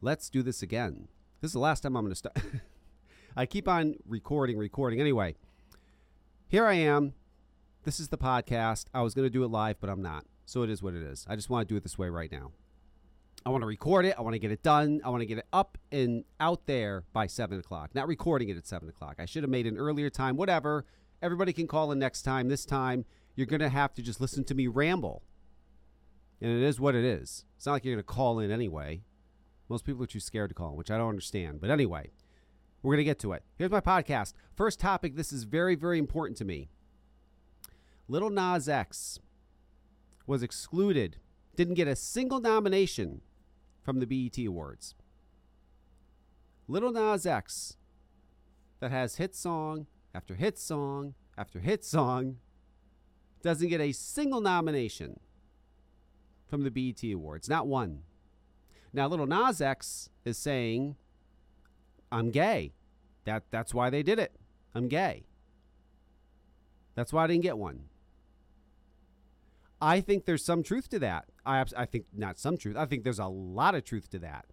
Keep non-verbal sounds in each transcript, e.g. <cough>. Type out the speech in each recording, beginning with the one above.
Let's do this again. This is the last time I'm going to start. <laughs> I keep on recording, recording. Anyway, here I am. This is the podcast. I was going to do it live, but I'm not. So it is what it is. I just want to do it this way right now. I want to record it. I want to get it done. I want to get it up and out there by 7 o'clock. Not recording it at 7 o'clock. I should have made an earlier time, whatever. Everybody can call in next time. This time, you're going to have to just listen to me ramble. And it is what it is. It's not like you're going to call in anyway. Most people are too scared to call, which I don't understand. But anyway, we're going to get to it. Here's my podcast. First topic this is very, very important to me. Little Nas X was excluded, didn't get a single nomination from the BET Awards. Little Nas X, that has hit song after hit song after hit song, doesn't get a single nomination from the BET Awards. Not one. Now, little Nas X is saying, I'm gay. That, that's why they did it. I'm gay. That's why I didn't get one. I think there's some truth to that. I, I think not some truth. I think there's a lot of truth to that.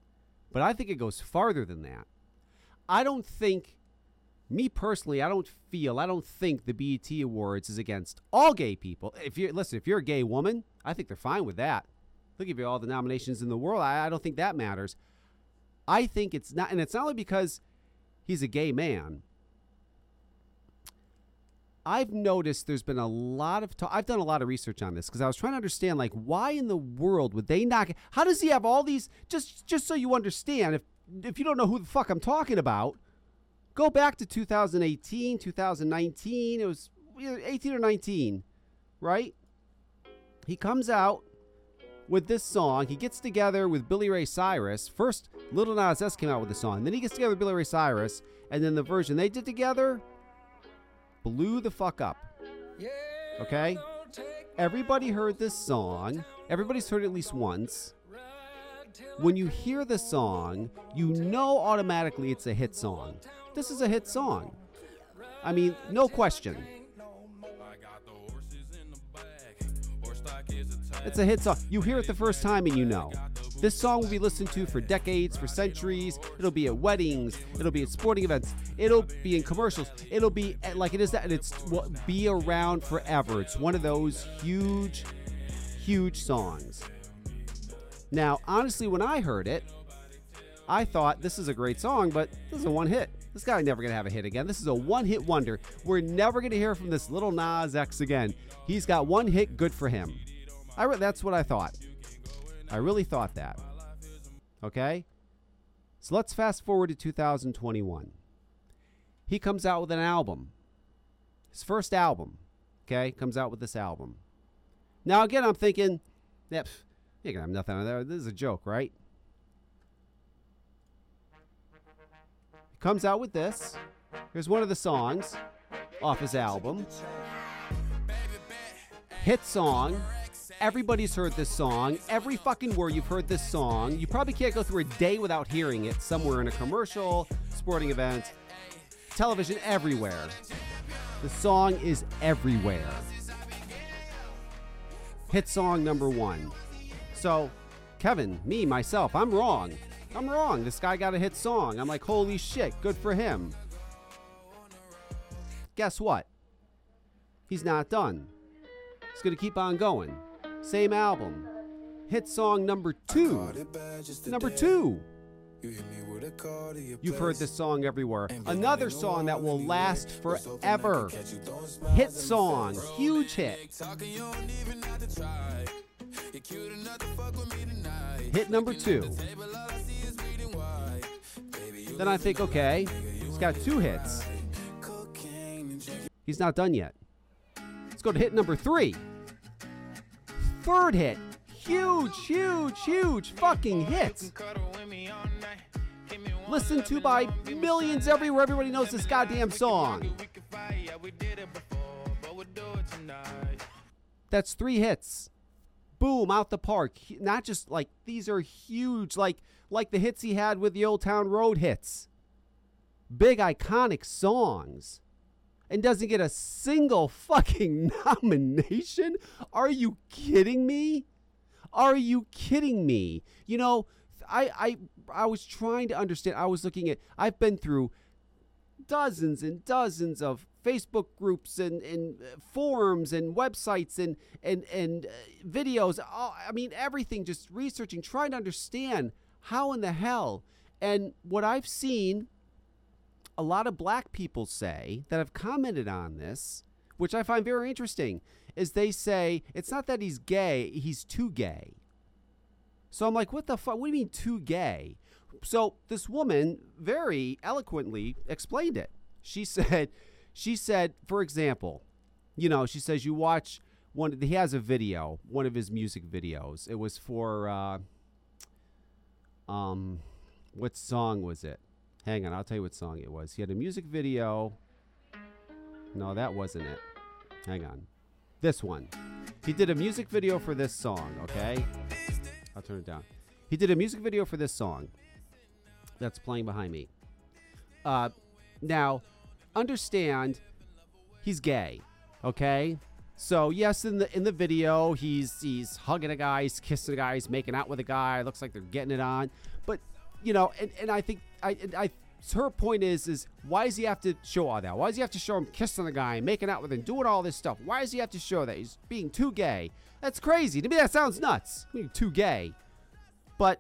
But I think it goes farther than that. I don't think, me personally, I don't feel, I don't think the BET Awards is against all gay people. If you listen, if you're a gay woman, I think they're fine with that. They'll give you all the nominations in the world. I, I don't think that matters. I think it's not, and it's not only because he's a gay man. I've noticed there's been a lot of talk. I've done a lot of research on this because I was trying to understand, like, why in the world would they not? How does he have all these? Just, just so you understand, if if you don't know who the fuck I'm talking about, go back to 2018, 2019. It was 18 or 19, right? He comes out with this song. He gets together with Billy Ray Cyrus. First, Little Nas X came out with the song. Then he gets together with Billy Ray Cyrus, and then the version they did together blew the fuck up. Okay? Everybody heard this song. Everybody's heard it at least once. When you hear the song, you know automatically it's a hit song. This is a hit song. I mean, no question. It's a hit song. You hear it the first time and you know. This song will be listened to for decades, for centuries. It'll be at weddings. It'll be at sporting events. It'll be in commercials. It'll be at, like it is that. And it's will be around forever. It's one of those huge, huge songs. Now, honestly, when I heard it, I thought this is a great song, but this is a one hit. This guy never gonna have a hit again. This is a one hit wonder. We're never gonna hear from this little Nas X again. He's got one hit, good for him. I re- that's what I thought. I really thought that. Okay? So let's fast forward to 2021. He comes out with an album. His first album. Okay? Comes out with this album. Now, again, I'm thinking, yeah, pff, you're going have nothing on there. This is a joke, right? He comes out with this. Here's one of the songs off his album. Hit song. Everybody's heard this song. Every fucking word you've heard this song. You probably can't go through a day without hearing it somewhere in a commercial, sporting event, television, everywhere. The song is everywhere. Hit song number one. So, Kevin, me, myself, I'm wrong. I'm wrong. This guy got a hit song. I'm like, holy shit, good for him. Guess what? He's not done. He's going to keep on going. Same album. Hit song number two. Number two. You've heard this song everywhere. Another song that will last forever. Hit song. Huge hit. Hit number two. Then I think, okay, he's got two hits. He's not done yet. Let's go to hit number three. Third hit. Huge, huge, huge fucking hit. Listened to by millions everywhere. Everybody knows this goddamn song. That's three hits. Boom, out the park. Not just like these are huge, like like the hits he had with the Old Town Road hits. Big iconic songs and doesn't get a single fucking <laughs> nomination? Are you kidding me? Are you kidding me? You know, I, I I was trying to understand. I was looking at. I've been through dozens and dozens of Facebook groups and, and uh, forums and websites and and and uh, videos. I mean everything. Just researching, trying to understand how in the hell. And what I've seen, a lot of black people say that have commented on this, which I find very interesting, is they say it's not that he's gay, he's too gay. So I'm like, what the fuck? What do you mean too gay? So this woman very eloquently explained it. She <laughs> said, she said, for example, you know, she says you watch one. He has a video, one of his music videos. It was for, uh, um, what song was it? Hang on, I'll tell you what song it was. He had a music video. No, that wasn't it. Hang on. This one. He did a music video for this song, okay? I'll turn it down. He did a music video for this song that's playing behind me. Uh, now, understand he's gay, okay? So yes, in the in the video, he's he's hugging a guy, he's kissing a guy, he's making out with a guy. Looks like they're getting it on, but you know, and, and I think I I her point is is why does he have to show all that? Why does he have to show him kissing the guy, making out with him, doing all this stuff? Why does he have to show that he's being too gay? That's crazy. To me, that sounds nuts. Too gay, but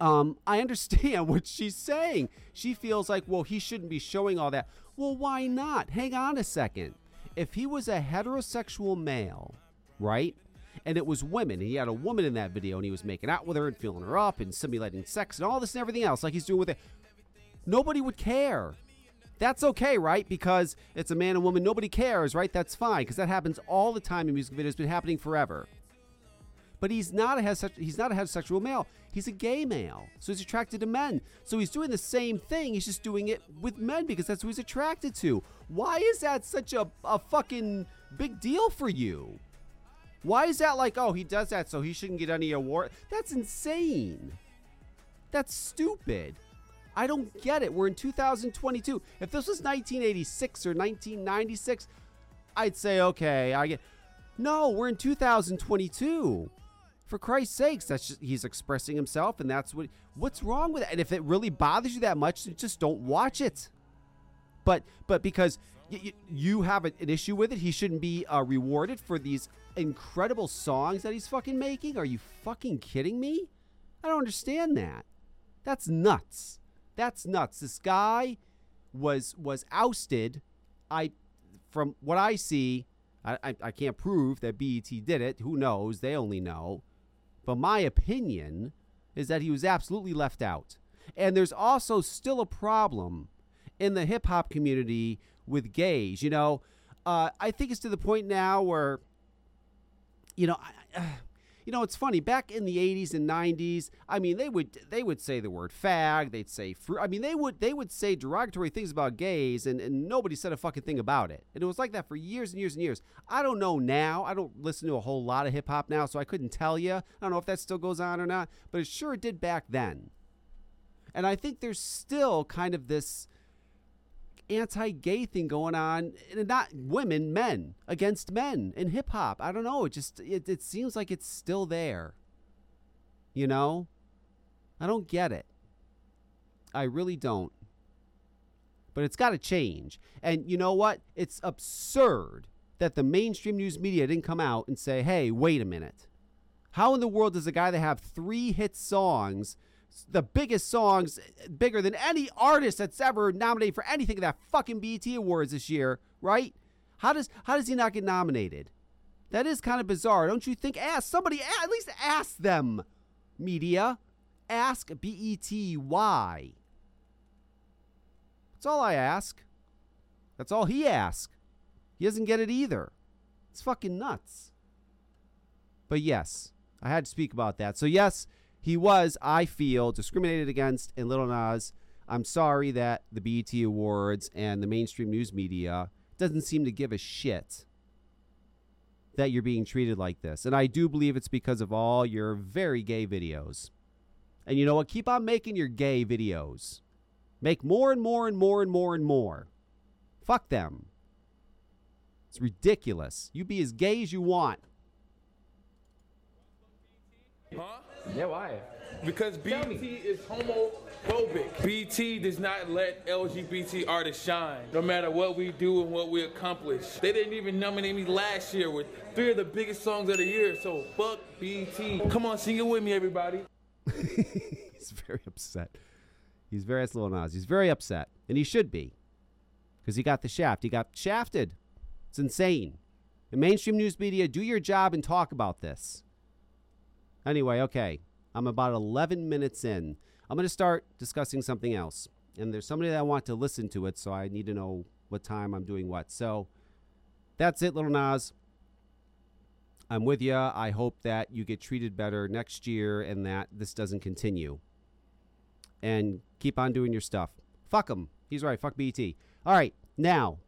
um, I understand <laughs> what she's saying. She feels like, well, he shouldn't be showing all that. Well, why not? Hang on a second. If he was a heterosexual male, right? And it was women, he had a woman in that video, and he was making out with her and feeling her up and simulating sex and all this and everything else, like he's doing with it. Nobody would care. That's okay, right? Because it's a man and woman. Nobody cares, right? That's fine, because that happens all the time in music videos. It's been happening forever. But he's not a he's not a heterosexual male. He's a gay male, so he's attracted to men. So he's doing the same thing. He's just doing it with men because that's who he's attracted to. Why is that such a, a fucking big deal for you? Why is that like, oh, he does that, so he shouldn't get any award? That's insane. That's stupid. I don't get it. We're in 2022. If this was 1986 or 1996, I'd say, okay, I get. No, we're in 2022 for Christ's sakes, that's just, he's expressing himself, and that's what. What's wrong with it? And if it really bothers you that much, just don't watch it. But but because y- y- you have an issue with it, he shouldn't be uh, rewarded for these incredible songs that he's fucking making. Are you fucking kidding me? I don't understand that. That's nuts. That's nuts. This guy was was ousted. I, from what I see, I, I, I can't prove that BET did it. Who knows? They only know. But my opinion is that he was absolutely left out. And there's also still a problem in the hip hop community with gays. You know, uh, I think it's to the point now where, you know, I, <sighs> you know, it's funny. Back in the '80s and '90s, I mean, they would they would say the word fag. They'd say. I mean, they would they would say derogatory things about gays, and, and nobody said a fucking thing about it. And it was like that for years and years and years. I don't know now. I don't listen to a whole lot of hip hop now, so I couldn't tell you. I don't know if that still goes on or not, but it sure did back then. And I think there's still kind of this anti-gay thing going on and not women men against men in hip hop i don't know. It just it, it seems like it's still there. You know? I don't get it. I really don't. But it's got to change. And you know what? It's absurd that the mainstream news media didn't come out and say hey wait a minute. How in the world does a guy that have three hit songs the biggest songs, bigger than any artist that's ever nominated for anything at that fucking BET Awards this year, right? How does how does he not get nominated? That is kind of bizarre, don't you think? Ask somebody, at least ask them, media. Ask BET why. That's all I ask. That's all he asks. He doesn't get it either. It's fucking nuts. But yes, I had to speak about that. So yes, he was, I feel, discriminated against in Little Nas. I'm sorry that the BET Awards and the mainstream news media doesn't seem to give a shit that you're being treated like this. And I do believe it's because of all your very gay videos. And you know what? Keep on making your gay videos. Make more and more and more and more and more. Fuck them. It's ridiculous. You be as gay as you want. Huh? Yeah, why? because BET is homophobic. BET does not let LGBT artists shine, no matter what we do and what we accomplish. They didn't even nominate me last year with three of the biggest songs of the year, so fuck BET. Come on, sing it with me, everybody. <laughs> He's very upset. He's very, that's Lil Nas. He's very upset, and he should be, because he got the shaft. He got shafted. It's insane. In mainstream news media, do your job and talk about this. Anyway, okay. I'm about 11 minutes in. I'm going to start discussing something else. And there's somebody that I want to listen to it, so I need to know what time I'm doing what. So that's it, Little Nas. I'm with you. I hope that you get treated better next year and that this doesn't continue. And keep on doing your stuff. Fuck him. He's right. Fuck BET. All right. Now,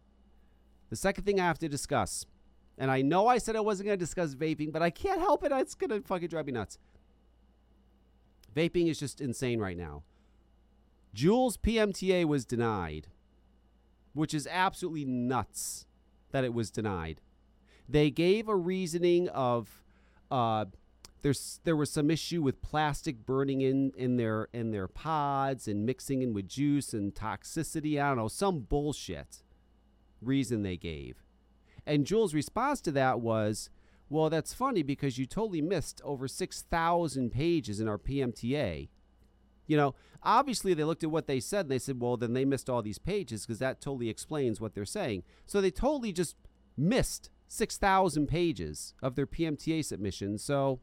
the second thing I have to discuss, and I know I said I wasn't going to discuss vaping, but I can't help it. It's going to fucking drive me nuts. Vaping is just insane right now. Juul's PMTA was denied, which is absolutely nuts that it was denied. They gave a reasoning of uh, there's there was some issue with plastic burning in in their in their pods and mixing in with juice and toxicity. I don't know some bullshit reason they gave, and Juul's response to that was, "Well, that's funny because you totally missed over six thousand pages in our PMTA." You know, obviously they looked at what they said and they said, "Well, then they missed all these pages because that totally explains what they're saying." So they totally just missed 6,000 pages of their PMTA submission. So,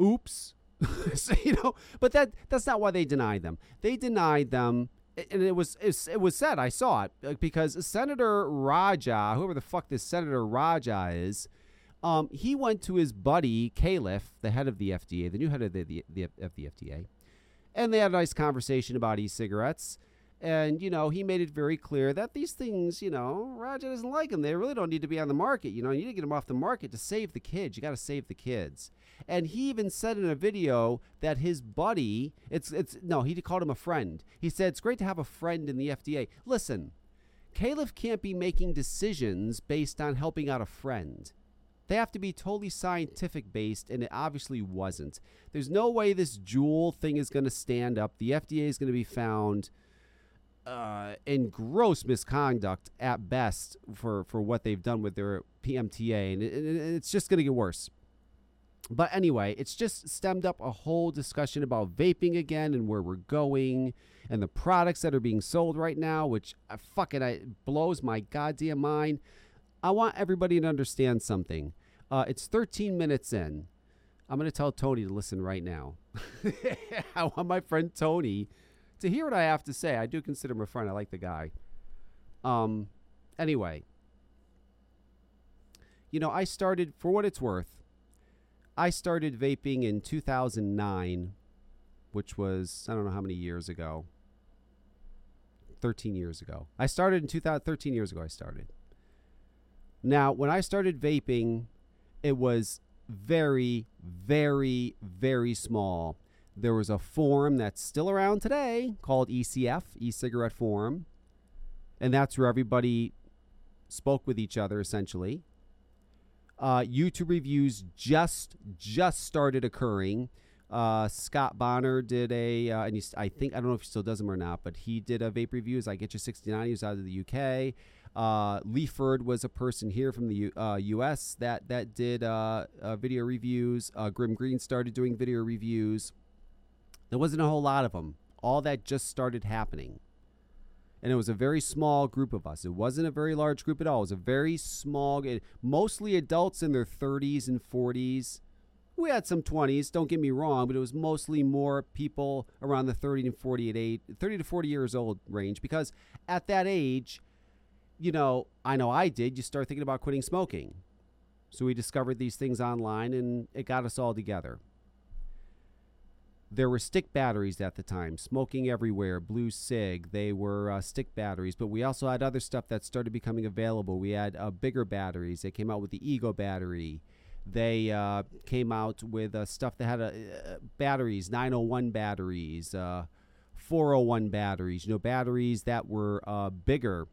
oops. <laughs> so, you know, but that that's not why they denied them. They denied them, and it was it was said. I saw it because Senator Raja, whoever the fuck this Senator Raja is, um, he went to his buddy Califf, the head of the FDA, the new head of the, the, the, of the FDA, and they had a nice conversation about e-cigarettes. And, you know, he made it very clear that these things, you know, Raja doesn't like them. They really don't need to be on the market. You know, you need to get them off the market to save the kids. You got to save the kids. And he even said in a video that his buddy, it's, it's, no, he called him a friend. He said, it's great to have a friend in the FDA. Listen, Califf can't be making decisions based on helping out a friend. They have to be totally scientific based, and it obviously wasn't. There's no way this Juul thing is going to stand up. The FDA is going to be found uh, in gross misconduct at best for, for what they've done with their PMTA, and it, it, it's just going to get worse. But anyway, it's just stemmed up a whole discussion about vaping again and where we're going and the products that are being sold right now, which uh, fucking I, blows my goddamn mind. I want everybody to understand something. Uh, it's 13 minutes in. I'm going to tell Tony to listen right now. <laughs> I want my friend Tony to hear what I have to say. I do consider him a friend. I like the guy. Um, anyway, you know, I started for what it's worth. I started vaping in 2009, which was I don't know how many years ago. 13 years ago. I started in 2013 years ago I started. Now, when I started vaping, it was very very very small there was a forum that's still around today called ECF, e-cigarette forum, and that's where everybody spoke with each other essentially. Uh, YouTube reviews just just started occurring. Uh, Scott Bonner did a, uh, and I think I don't know if he still does them or not, but he did a vape reviews. I get you 69. He was out of the UK. Uh, Leaford was a person here from the U, uh, U.S. that that did uh, uh, video reviews. Uh, Grimm Green started doing video reviews. There wasn't a whole lot of them. All that just started happening. And it was a very small group of us. It wasn't a very large group at all. It was a very small, mostly adults in their 30s and 40s. We had some 20s, don't get me wrong, but it was mostly more people around the 30 to 48, 30 to 40 years old range because at that age, you know, I know I did, you start thinking about quitting smoking. So we discovered these things online and it got us all together. There were stick batteries at the time, smoking everywhere, blue sig. They were uh, stick batteries, but we also had other stuff that started becoming available. We had uh, bigger batteries. They came out with the eGo battery. They uh, came out with uh, stuff that had uh, batteries, 901 batteries, uh, 401 batteries. You know, batteries that were bigger.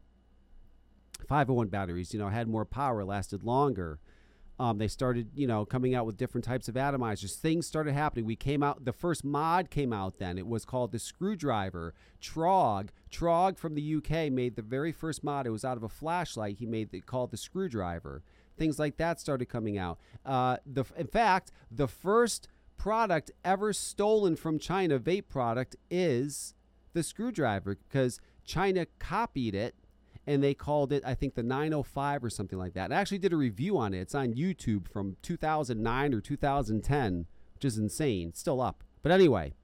501 batteries, you know, had more power, lasted longer. Um, they started, you know, coming out with different types of atomizers. Things started happening. We came out. The first mod came out then. It was called the Screwdriver. Trog, Trog from the UK made the very first mod. It was out of a flashlight. He made it called the Screwdriver. Things like that started coming out. Uh, the in fact, the first product ever stolen from China, vape product, is the Screwdriver because China copied it and they called it, I think, the 905 or something like that. I actually did a review on it. It's on YouTube from 2009 or 2010, which is insane. It's still up. But anyway,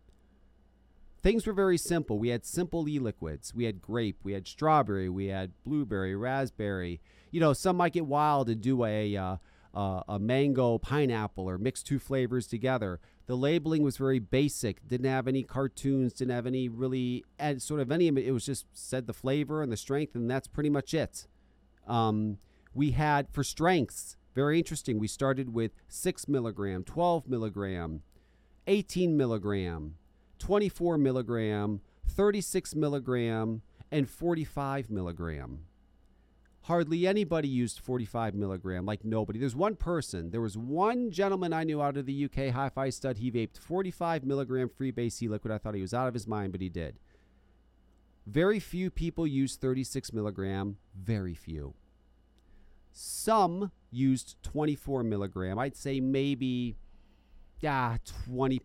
things were very simple. We had simple e liquids. We had grape, we had strawberry, we had blueberry, raspberry. You know, some might get wild and do a. Uh, uh, a mango pineapple or mix two flavors together. The labeling was very basic, didn't have any cartoons, didn't have any really sort of any. It was just said the flavor and the strength, and that's pretty much it. Um, we had for strengths, very interesting. We started with six milligram, 12 milligram, 18 milligram, 24 milligram, 36 milligram, and 45 milligram hardly anybody used 45 milligram, like nobody. There's one person. There was one gentleman I knew out of the UK, Hi Fi Stud. He vaped 45 milligram Freebase e liquid. I thought he was out of his mind, but he did. Very few people use 36 milligram. Very few. Some used 24 milligram. I'd say maybe, yeah, 20%,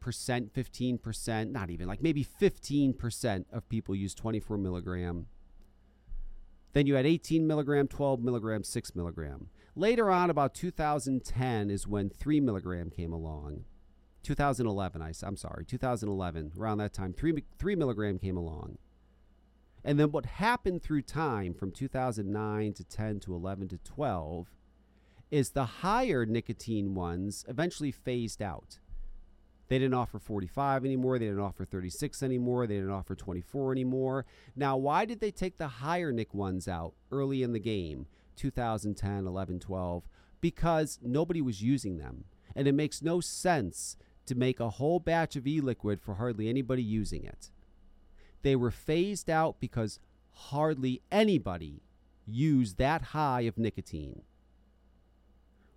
15%, not even like maybe 15% of people use 24 milligram then you had 18 milligram, 12 milligram, 6 milligram. Later on, about 2010 is when 3 milligram came along. 2011, I, I'm sorry, 2011, around that time, 3, 3 milligram came along. And then what happened through time from 2009 to 10 to 11 to 12 is the higher nicotine ones eventually phased out. They didn't offer 45 anymore. They didn't offer 36 anymore. They didn't offer 24 anymore. Now, why did they take the higher Nick ones out early in the game, 2010, 11, 12? Because nobody was using them. And it makes no sense to make a whole batch of e liquid for hardly anybody using it. They were phased out because hardly anybody used that high of nicotine.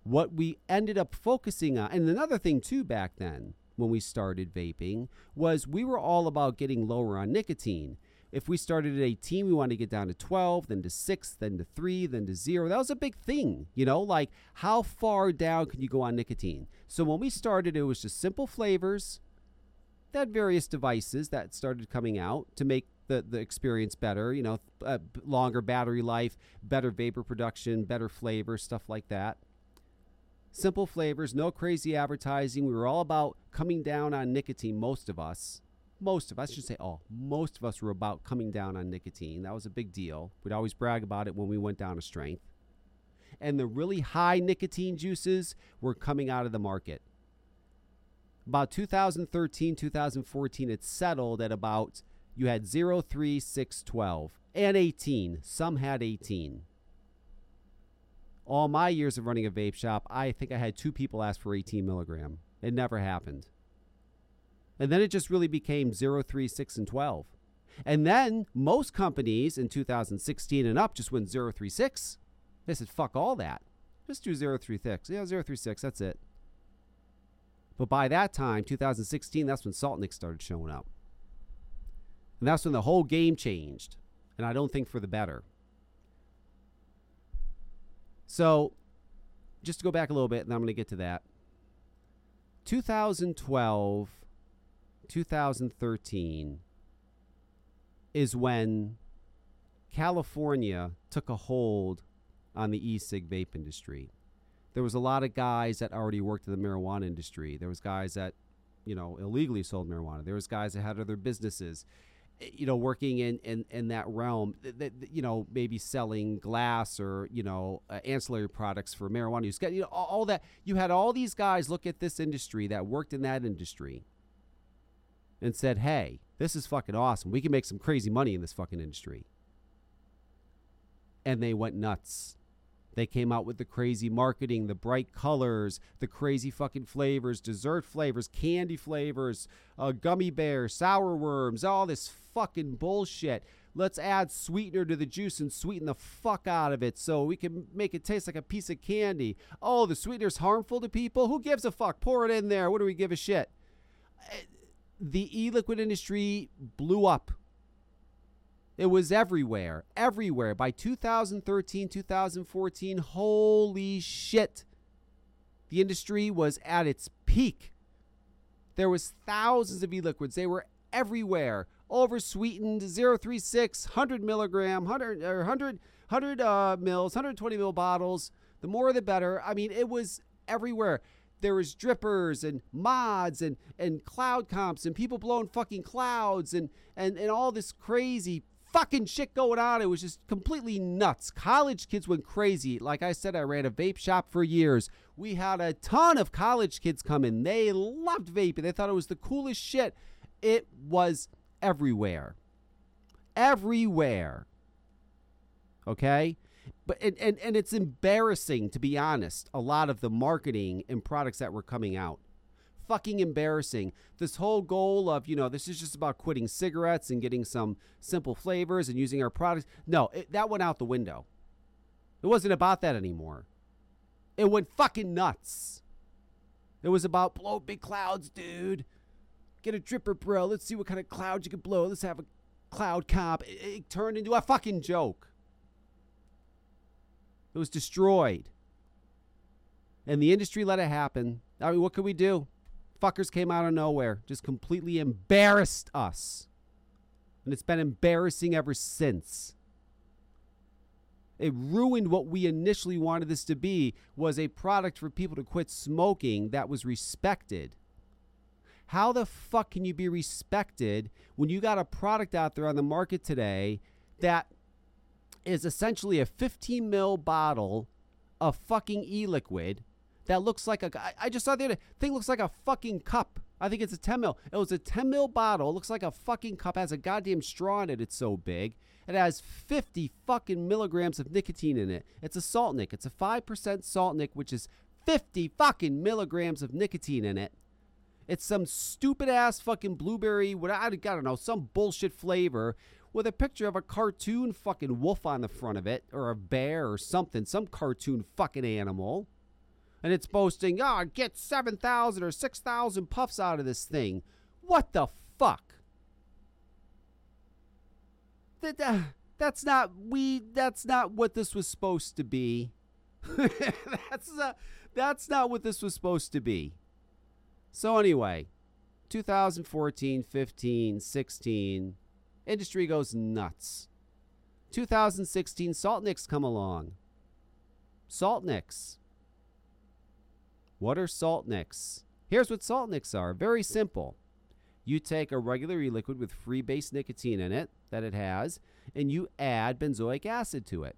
What we ended up focusing on, and another thing too back then, when we started vaping was we were all about getting lower on nicotine. If we started at 18, we wanted to get down to 12, then to 6, then to 3, then to 0. That was a big thing, you know, like how far down can you go on nicotine? So when we started, it was just simple flavors. that various devices that started coming out to make the, the experience better, you know, uh, longer battery life, better vapor production, better flavor, stuff like that simple flavors, no crazy advertising. We were all about coming down on nicotine, most of us. Most of us, I should say all, most of us were about coming down on nicotine. That was a big deal. We'd always brag about it when we went down a strength. And the really high nicotine juices were coming out of the market. About 2013, 2014, it settled at about, you had 0, 3, 6, 12, and 18. Some had 18 all my years of running a vape shop, I think I had two people ask for 18 milligram. It never happened. And then it just really became 0, 3, 6, and 12. And then most companies in 2016 and up just went 0, 3, 6. They said, fuck all that. Just do 0, 3, 6. Yeah, 0, 3, 6. That's it. But by that time, 2016, that's when Saltnik started showing up. And that's when the whole game changed. And I don't think for the better. So, just to go back a little bit, and I'm going to get to that. 2012, 2013 is when California took a hold on the e-cig vape industry. There was a lot of guys that already worked in the marijuana industry. There was guys that, you know, illegally sold marijuana. There was guys that had other businesses you know, working in, in, in that realm, that, you know, maybe selling glass or, you know, uh, ancillary products for marijuana use. You know, all, all that. You had all these guys look at this industry that worked in that industry and said, hey, this is fucking awesome. We can make some crazy money in this fucking industry. And they went nuts. They came out with the crazy marketing, the bright colors, the crazy fucking flavors, dessert flavors, candy flavors, uh, gummy bears, sour worms, all this fucking bullshit. Let's add sweetener to the juice and sweeten the fuck out of it so we can make it taste like a piece of candy. Oh, the sweetener's harmful to people? Who gives a fuck? Pour it in there. What do we give a shit? Eh, the e liquid industry blew up it was everywhere, everywhere. By 2013, 2014, holy shit. The industry was at its peak. There was thousands of e-liquids. They were everywhere. Oversweetened, 036, 100 milligram, 100, or 100, 100 uh, mils, 120 mil bottles. The more the better. I mean, it was everywhere there was drippers and mods and, and cloud comps and people blowing fucking clouds and, and, and all this crazy fucking shit going on. It was just completely nuts. College kids went crazy. Like I said, I ran a vape shop for years. We had a ton of college kids come in. They loved vaping. They thought it was the coolest shit. It was everywhere. Everywhere. Okay? But and, and, and it's embarrassing to be honest, a lot of the marketing and products that were coming out fucking embarrassing. This whole goal of, you know, this is just about quitting cigarettes and getting some simple flavors and using our products. No, it, that went out the window. It wasn't about that anymore. It went fucking nuts. It was about blow big clouds, dude. Get a dripper, bro. Let's see what kind of clouds you can blow. Let's have a cloud comp. It, it turned into a fucking joke. It was destroyed. And the industry let it happen. I mean, what could we do? Fuckers came out of nowhere, just completely embarrassed us. And it's been embarrassing ever since. It ruined what we initially wanted this to be was a product for people to quit smoking that was respected. How the fuck can you be respected when you got a product out there on the market today that is essentially a 15 mil bottle of fucking e-liquid that looks like a. I just saw the other thing looks like a fucking cup. I think it's a 10 mil. It was a 10 mil bottle. It looks like a fucking cup. It has a goddamn straw in it. It's so big. It has 50 fucking milligrams of nicotine in it. It's a salt nic. It's a 5% salt nic, which is 50 fucking milligrams of nicotine in it. It's some stupid ass fucking blueberry, what I don't know, some bullshit flavor with a picture of a cartoon fucking wolf on the front of it, or a bear or something, some cartoon fucking animal and it's boasting, oh, get 7,000 or 6,000 puffs out of this thing. What the fuck? That, uh, <sighs> that's not we that's not what this was supposed to be. <laughs> that's uh, that's not what this was supposed to be. So anyway, 2014, 15, 16, industry goes nuts. 2016, Salt Nicks come along. Salt Nicks. What are salt nicks? Here's what salt nicks are very simple. You take a regular e liquid with free base nicotine in it that it has, and you add benzoic acid to it.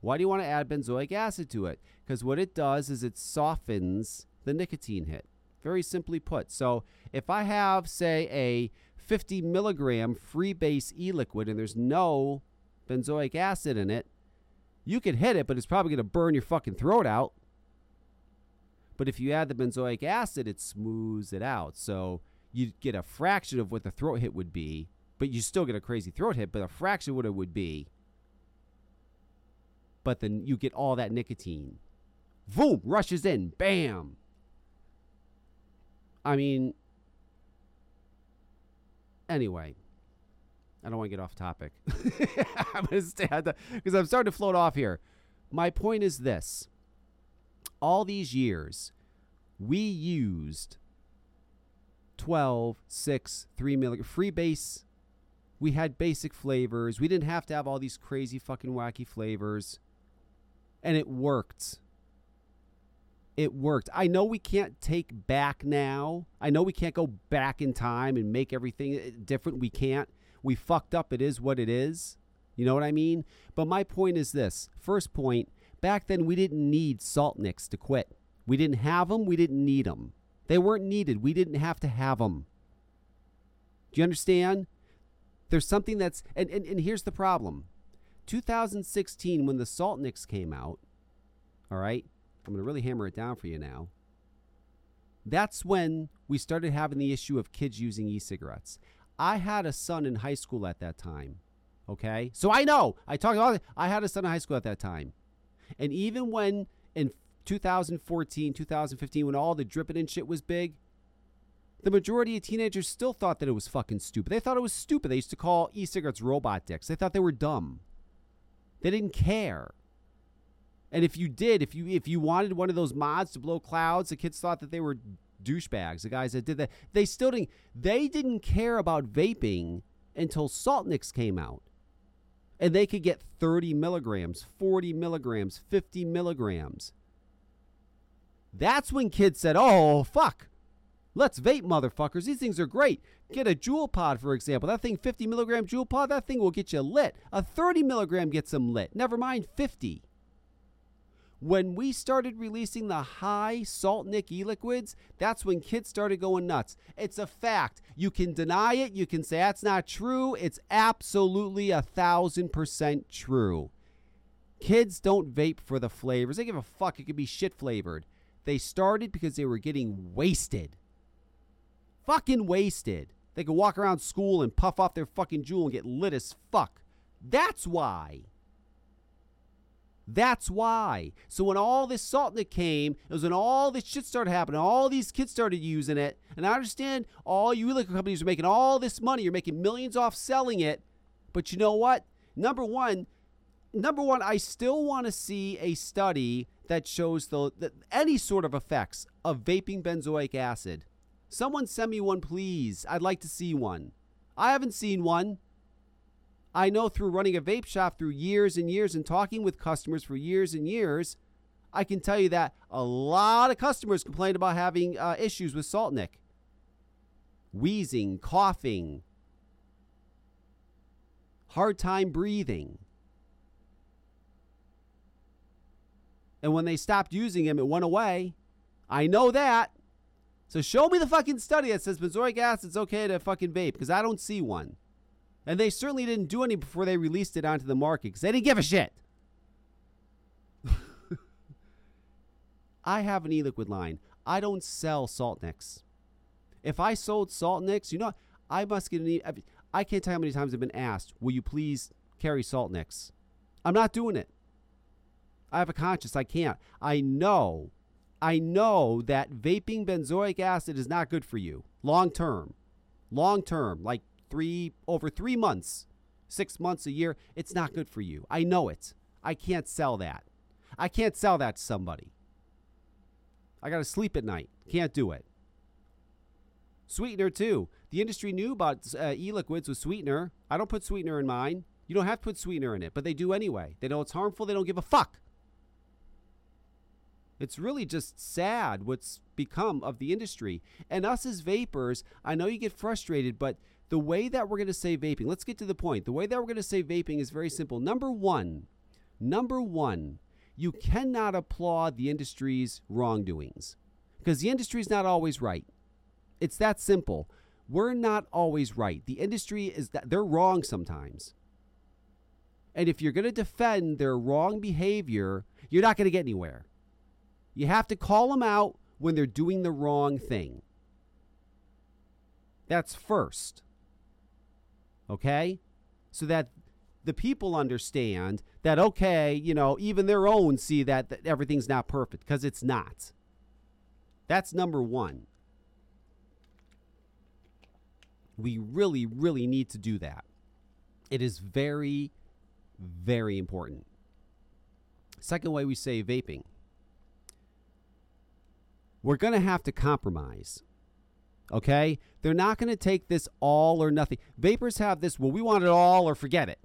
Why do you want to add benzoic acid to it? Because what it does is it softens the nicotine hit. Very simply put. So if I have, say, a 50 milligram free base e liquid and there's no benzoic acid in it, you can hit it, but it's probably going to burn your fucking throat out. But if you add the benzoic acid, it smooths it out. So you get a fraction of what the throat hit would be, but you still get a crazy throat hit, but a fraction of what it would be. But then you get all that nicotine. Boom, rushes in, bam. I mean, anyway, I don't want to get off topic. <laughs> I'm going to stay the because I'm starting to float off here. My point is this all these years, we used 12, 6, 3 milligram free base. We had basic flavors. We didn't have to have all these crazy fucking wacky flavors. And it worked. It worked. I know we can't take back now. I know we can't go back in time and make everything different. We can't. We fucked up. It is what it is. You know what I mean? But my point is this first point Back then, we didn't need salt nicks to quit. We didn't have them. We didn't need them. They weren't needed. We didn't have to have them. Do you understand? There's something that's, and, and, and here's the problem 2016, when the Salt Nicks came out, all right, I'm going to really hammer it down for you now. That's when we started having the issue of kids using e cigarettes. I had a son in high school at that time. Okay. So I know. I talked about I had a son in high school at that time. And even when in 2014, 2015, when all the dripping and shit was big, the majority of teenagers still thought that it was fucking stupid. They thought it was stupid. They used to call e cigarettes robot dicks. They thought they were dumb. They didn't care. And if you did, if you if you wanted one of those mods to blow clouds, the kids thought that they were douchebags. The guys that did that, they still didn't. They didn't care about vaping until Salt Nicks came out, and they could get 30 milligrams, 40 milligrams, 50 milligrams. That's when kids said, "Oh fuck, let's vape, motherfuckers. These things are great. Get a Juul pod, for example. That thing, 50 milligram Juul pod, that thing will get you lit. A 30 milligram gets them lit. Never mind 50." When we started releasing the high salt Nick e liquids, that's when kids started going nuts. It's a fact. You can deny it. You can say that's not true. It's absolutely a thousand percent true. Kids don't vape for the flavors. They give a fuck. It could be shit flavored. They started because they were getting wasted. Fucking wasted. They could walk around school and puff off their fucking Juul and get lit as fuck. That's why. That's why. So when all this salt that came, it was when all this shit started happening. All these kids started using it. And I understand all you liquor companies are making all this money. You're making millions off selling it. But you know what? Number one, number one, I still want to see a study that shows the, the any sort of effects of vaping benzoic acid. Someone send me one, please. I'd like to see one. I haven't seen one. I know through running a vape shop through years and years and talking with customers for years and years, I can tell you that a lot of customers complained about having uh, issues with Salt Nick. Wheezing, coughing, hard time breathing. And when they stopped using him, it went away. I know that. So show me the fucking study that says benzoic acid's okay to fucking vape because I don't see one. And they certainly didn't do any before they released it onto the market because they didn't give a shit. <laughs> I have an e-liquid line. I don't sell salt nicks. If I sold salt nicks, you know, I must get an e- I can't tell how many times I've been asked, "Will you please carry salt nicks?" I'm not doing it. I have a conscience. I can't. I know, I know that vaping benzoic acid is not good for you long term. Long term, like three over three months, six months, a year, it's not good for you. I know it. I can't sell that. I can't sell that to somebody. I got to sleep at night. Can't do it. Sweetener, too. The industry knew about uh, e liquids with sweetener. I don't put sweetener in mine. You don't have to put sweetener in it, but they do anyway. They know it's harmful. They don't give a fuck. It's really just sad what's become of the industry. And us as vapors, I know you get frustrated, but the way that we're going to say vaping, let's get to the point. The way that we're going to say vaping is very simple. Number one, number one, you cannot applaud the industry's wrongdoings because the industry is not always right. It's that simple. We're not always right. The industry is that they're wrong sometimes. And if you're going to defend their wrong behavior, you're not going to get anywhere. You have to call them out when they're doing the wrong thing. That's first okay? So that the people understand that, okay, you know, even their own see that, that everything's not perfect because it's not. That's number one. We really, really need to do that. It is very, very important. Second way we say vaping we're going to have to compromise. Okay? They're not going to take this all or nothing. Vapors have this, well, we want it all or forget it.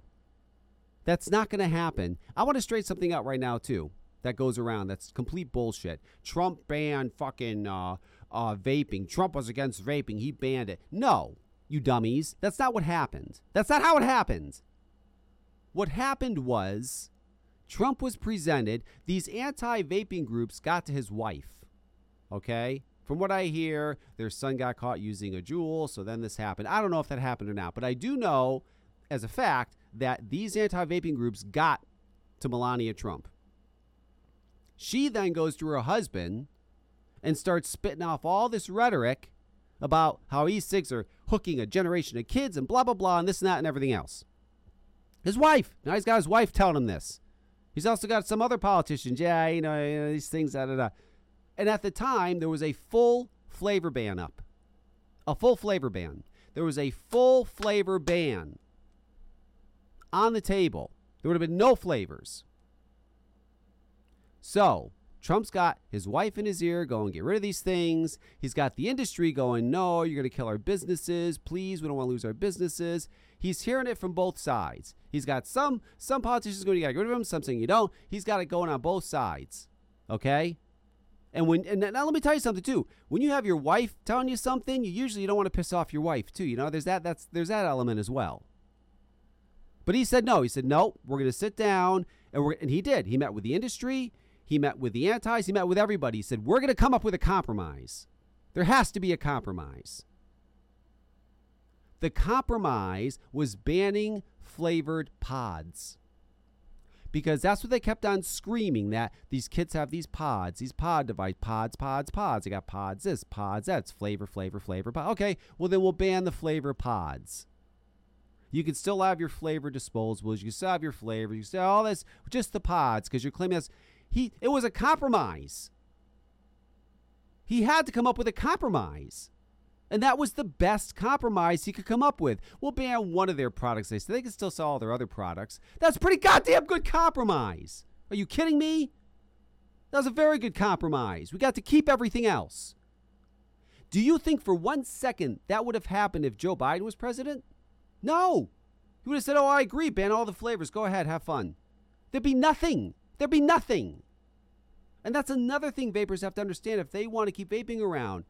That's not going to happen. I want to straight something out right now, too, that goes around. That's complete bullshit. Trump banned fucking uh, uh, vaping. Trump was against vaping. He banned it. No, you dummies. That's not what happened. That's not how it happened. What happened was Trump was presented, these anti vaping groups got to his wife. Okay? From what I hear, their son got caught using a Juul, so then this happened. I don't know if that happened or not, but I do know as a fact that these anti vaping groups got to Melania Trump. She then goes to her husband and starts spitting off all this rhetoric about how e cigs are hooking a generation of kids and blah, blah, blah, and this and that and everything else. His wife. Now he's got his wife telling him this. He's also got some other politicians. Yeah, you know, you know these things, da, da, da. And at the time, there was a full flavor ban up. A full flavor ban. There was a full flavor ban on the table. There would have been no flavors. So, Trump's got his wife in his ear going, get rid of these things. He's got the industry going, no, you're going to kill our businesses. Please, we don't want to lose our businesses. He's hearing it from both sides. He's got some some politicians going, you got to get rid of him, some saying you don't. He's got it going on both sides. Okay? And when and now let me tell you something too. When you have your wife telling you something, you usually you don't want to piss off your wife too. You know, there's that that's there's that element as well. But he said no. He said no. We're going to sit down, and we're and he did. He met with the industry. He met with the antis. He met with everybody. He said we're going to come up with a compromise. There has to be a compromise. The compromise was banning flavored pods. Because that's what they kept on screaming that these kids have these pods, these pod device pods, pods, pods. They got pods this, pods that's flavor, flavor, flavor. Pod. Okay, well then we'll ban the flavor pods. You can still have your flavor disposables. You can still have your flavor. You can still all this, just the pods, because you're claiming that's he. It was a compromise. He had to come up with a compromise. And that was the best compromise he could come up with. We'll ban one of their products. They say they can still sell all their other products. That's pretty goddamn good compromise. Are you kidding me? That was a very good compromise. We got to keep everything else. Do you think for one second that would have happened if Joe Biden was president? No. He would have said, Oh, I agree, ban all the flavors. Go ahead, have fun. There'd be nothing. There'd be nothing. And that's another thing vapors have to understand if they want to keep vaping around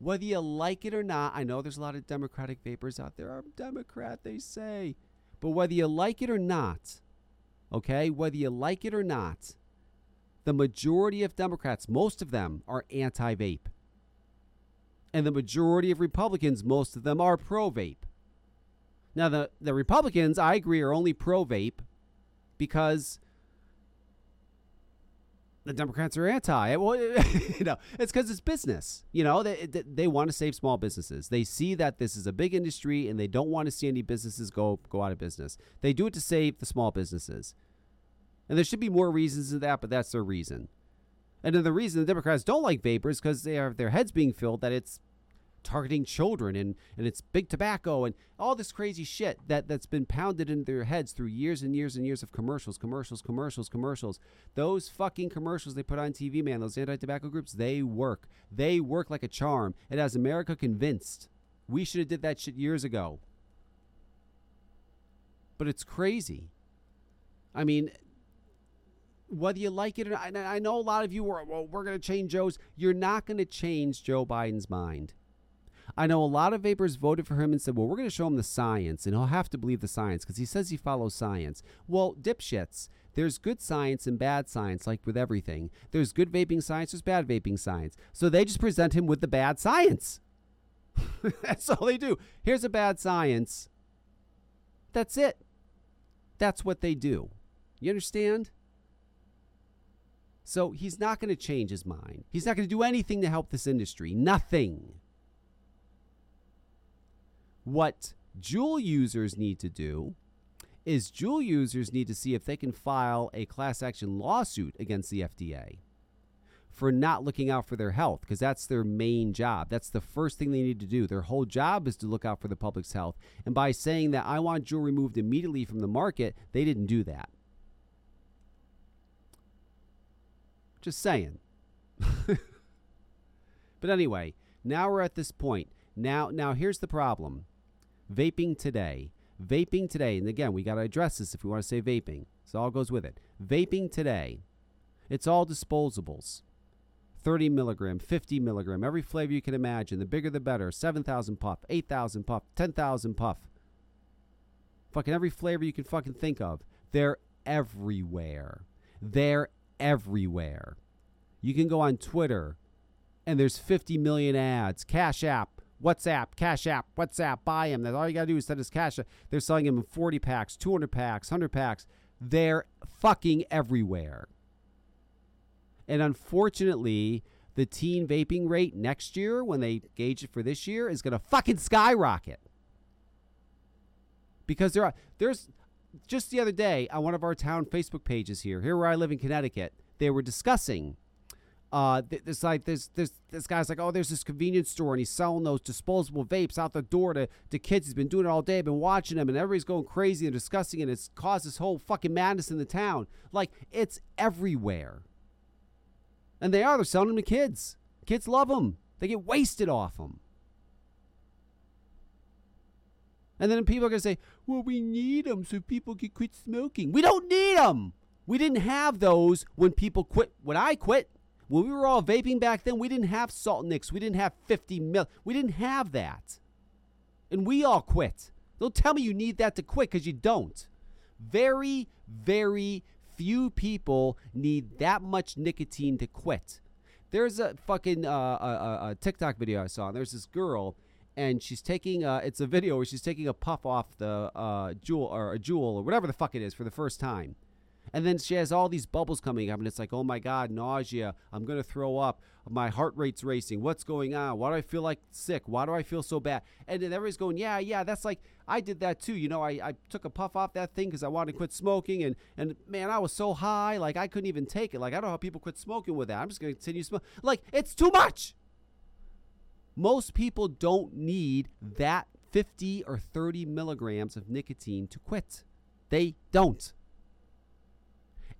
whether you like it or not, I know there's a lot of Democratic vapors out there. I'm Democrat, they say. But whether you like it or not, okay, whether you like it or not, the majority of Democrats, most of them, are anti vape. And the majority of Republicans, most of them, are pro vape. Now, the, the Republicans, I agree, are only pro vape because the Democrats are anti. Well, <laughs> you know, it's because it's business. You know, they, they, they want to save small businesses. They see that this is a big industry and they don't want to see any businesses go go out of business. They do it to save the small businesses. And there should be more reasons than that, but that's their reason. And then the reason the Democrats don't like vapors is because they have their heads being filled that it's targeting children and, and it's big tobacco and all this crazy shit that, that's been pounded into their heads through years and years and years of commercials, commercials, commercials, commercials. Those fucking commercials they put on TV, man, those anti tobacco groups, they work. They work like a charm. It has America convinced. We should have did that shit years ago. But it's crazy. I mean, whether you like it or not, I know a lot of you are, well, we're going to change Joe's. You're not going to change Joe Biden's mind. I know a lot of vapors voted for him and said, well, we're going to show him the science, and he'll have to believe the science because he says he follows science. Well, dipshits, there's good science and bad science, like with everything. There's good vaping science, there's bad vaping science. So they just present him with the bad science. <laughs> That's all they do. Here's a bad science. That's it. That's what they do. You understand? So he's not going to change his mind. He's not going to do anything to help this industry. Nothing. What Juul users need to do is Juul users need to see if they can file a class action lawsuit against the FDA for not looking out for their health because that's their main job. That's the first thing they need to do. Their whole job is to look out for the public's health. And by saying that I want Juul removed immediately from the market, they didn't do that. Just saying. <laughs> but anyway, now we're at this point. Now now here's the problem. Vaping today. Vaping today, and again, we got to address this if we want to say vaping. So all goes with it. Vaping today, it's all disposables. 30 milligram, 50 milligram, every flavor you can imagine. The bigger the better. 7,000 puff, 8,000 puff, 10,000 puff. Fucking every flavor you can fucking think of. They're everywhere. They're everywhere. You can go on Twitter and there's 50 million ads. Cash App, WhatsApp, Cash App, WhatsApp, buy them. That's all you got to do is send us cash. They're selling them in 40 packs, 200 packs, 100 packs. They're fucking everywhere. And unfortunately, the teen vaping rate next year, when they gauge it for this year, is going to fucking skyrocket. Because there are, there's just the other day on one of our town Facebook pages here, here where I live in Connecticut, they were discussing uh, th- this like this this this guy's like, oh, there's this convenience store and he's selling those disposable vapes out the door to, to kids. He's been doing it all day. Been watching them, and everybody's going crazy and discussing it. And it's caused this whole fucking madness in the town. Like it's everywhere, and they are. They're selling them to kids. Kids love them. They get wasted off them. And then people are gonna say, well, we need them so people can quit smoking. We don't need them. We didn't have those when people quit. When I quit. When we were all vaping back then, we didn't have salt nicks. We didn't have 50 mil. We didn't have that. And we all quit. Don't tell me you need that to quit because you don't. Very, very few people need that much nicotine to quit. There's a fucking uh, a, a, TikTok video I saw. And there's this girl, and she's taking. Uh, it's a video where she's taking a puff off the uh, Juul or a Juul or whatever the fuck it is for the first time and then she has all these bubbles coming up, and it's like, oh my God, nausea. I'm going to throw up. My heart rate's racing. What's going on? Why do I feel like sick? Why do I feel so bad? And then everybody's going, yeah, yeah, that's like, I did that too. You know, I, I took a puff off that thing because I wanted to quit smoking. And, and man, I was so high, like I couldn't even take it. Like, I don't know how people quit smoking with that. I'm just going to continue smoking. Like, it's too much. Most people don't need that 50 or 30 milligrams of nicotine to quit. They don't.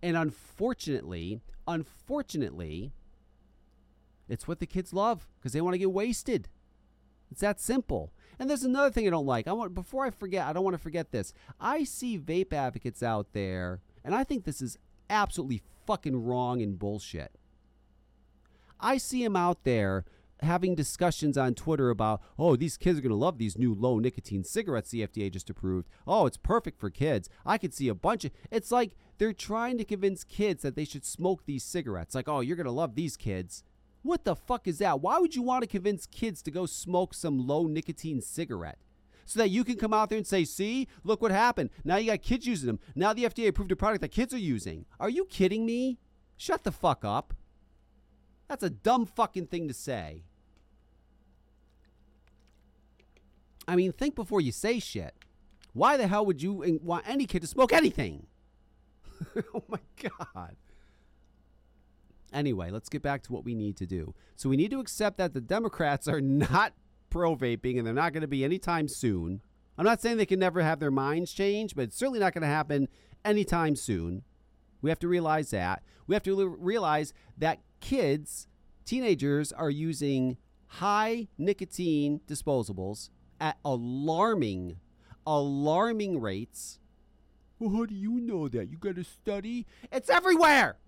And unfortunately, unfortunately, it's what the kids love because they want to get wasted. It's that simple. And there's another thing I don't like. I want before I forget, I don't want to forget this. I see vape advocates out there, and I think this is absolutely fucking wrong and bullshit. I see them out there having discussions on Twitter about, oh, these kids are going to love these new low nicotine cigarettes the FDA just approved. Oh, it's perfect for kids. I could see a bunch of. It's like they're trying to convince kids that they should smoke these cigarettes. Like, oh, you're going to love these kids. What the fuck is that? Why would you want to convince kids to go smoke some low nicotine cigarette? So that you can come out there and say, see, look what happened. Now you got kids using them. Now the FDA approved a product that kids are using. Are you kidding me? Shut the fuck up. That's a dumb fucking thing to say. I mean, think before you say shit. Why the hell would you want any kid to smoke anything? <laughs> oh my God. Anyway, let's get back to what we need to do. So we need to accept that the Democrats are not pro vaping and they're not going to be anytime soon. I'm not saying they can never have their minds change, but it's certainly not going to happen anytime soon. We have to realize that. We have to realize that kids, teenagers, are using high nicotine disposables at alarming, alarming rates. Well, how do you know that? You got to study? It's everywhere.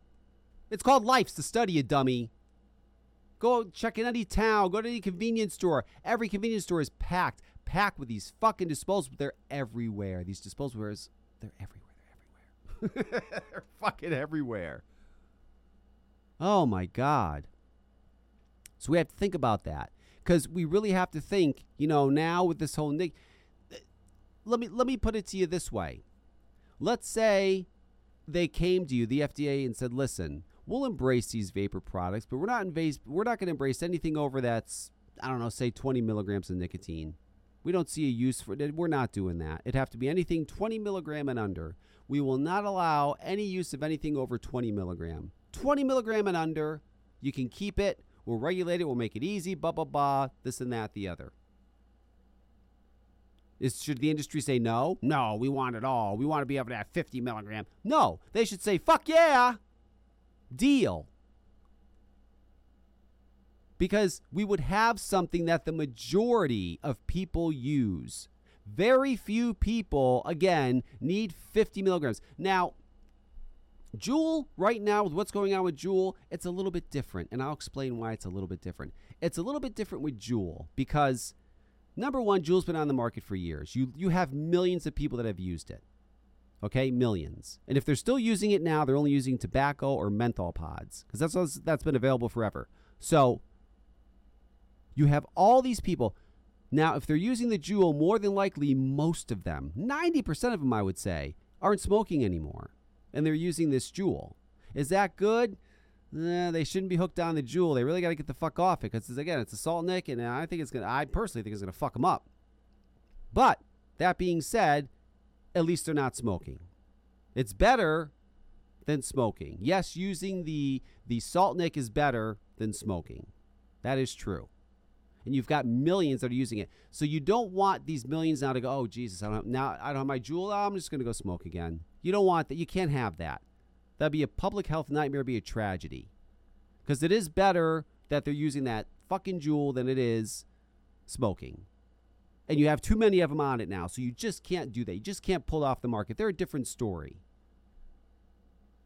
It's called Life's to study, you dummy. Go check in any town. Go to any convenience store. Every convenience store is packed, packed with these fucking disposables. They're everywhere. These disposables, they're everywhere. They're everywhere. <laughs> they're fucking everywhere. Oh my god. So we have to think about that because we really have to think. You know, now with this whole Nick, let me let me put it to you this way. Let's say they came to you, the FDA, and said, "Listen, we'll embrace these vapor products, but we're not invase, we're not going to embrace anything over that's I don't know, say 20 milligrams of nicotine. We don't see a use for it. We're not doing that. It'd have to be anything 20 milligram and under. We will not allow any use of anything over 20 milligram. 20 milligram and under, you can keep it. We'll regulate it. We'll make it easy. Blah blah blah. This and that. The other. Is, should the industry say no? No, we want it all. We want to be able to have 50 milligram. No, they should say fuck yeah, deal. Because we would have something that the majority of people use. Very few people, again, need 50 milligrams. Now, Juul, right now, with what's going on with Juul, it's a little bit different. And I'll explain why it's a little bit different. It's a little bit different with Juul because, number one, Juul's been on the market for years. You, you have millions of people that have used it. Okay, millions. And if they're still using it now, they're only using tobacco or menthol pods because that's, that's been available forever. So you have all these people. Now, if they're using the Juul, more than likely most of them, 90% of them, I would say, aren't smoking anymore. And they're using this Juul. Is that good? Eh, they shouldn't be hooked on the Juul. They really got to get the fuck off it because, again, it's a salt nick, and I think it's going to, I personally think it's going to fuck them up. But that being said, at least they're not smoking. It's better than smoking. Yes, using the the salt nick is better than smoking. That is true. And you've got millions that are using it. So you don't want these millions now to go, oh Jesus, I don't have, now I don't have my Juul. Oh, I'm just gonna go smoke again. You don't want that. You can't have that. That'd be a public health nightmare, be a tragedy. Because it is better that they're using that fucking Juul than it is smoking. And you have too many of them on it now, so you just can't do that. You just can't pull off the market. They're a different story.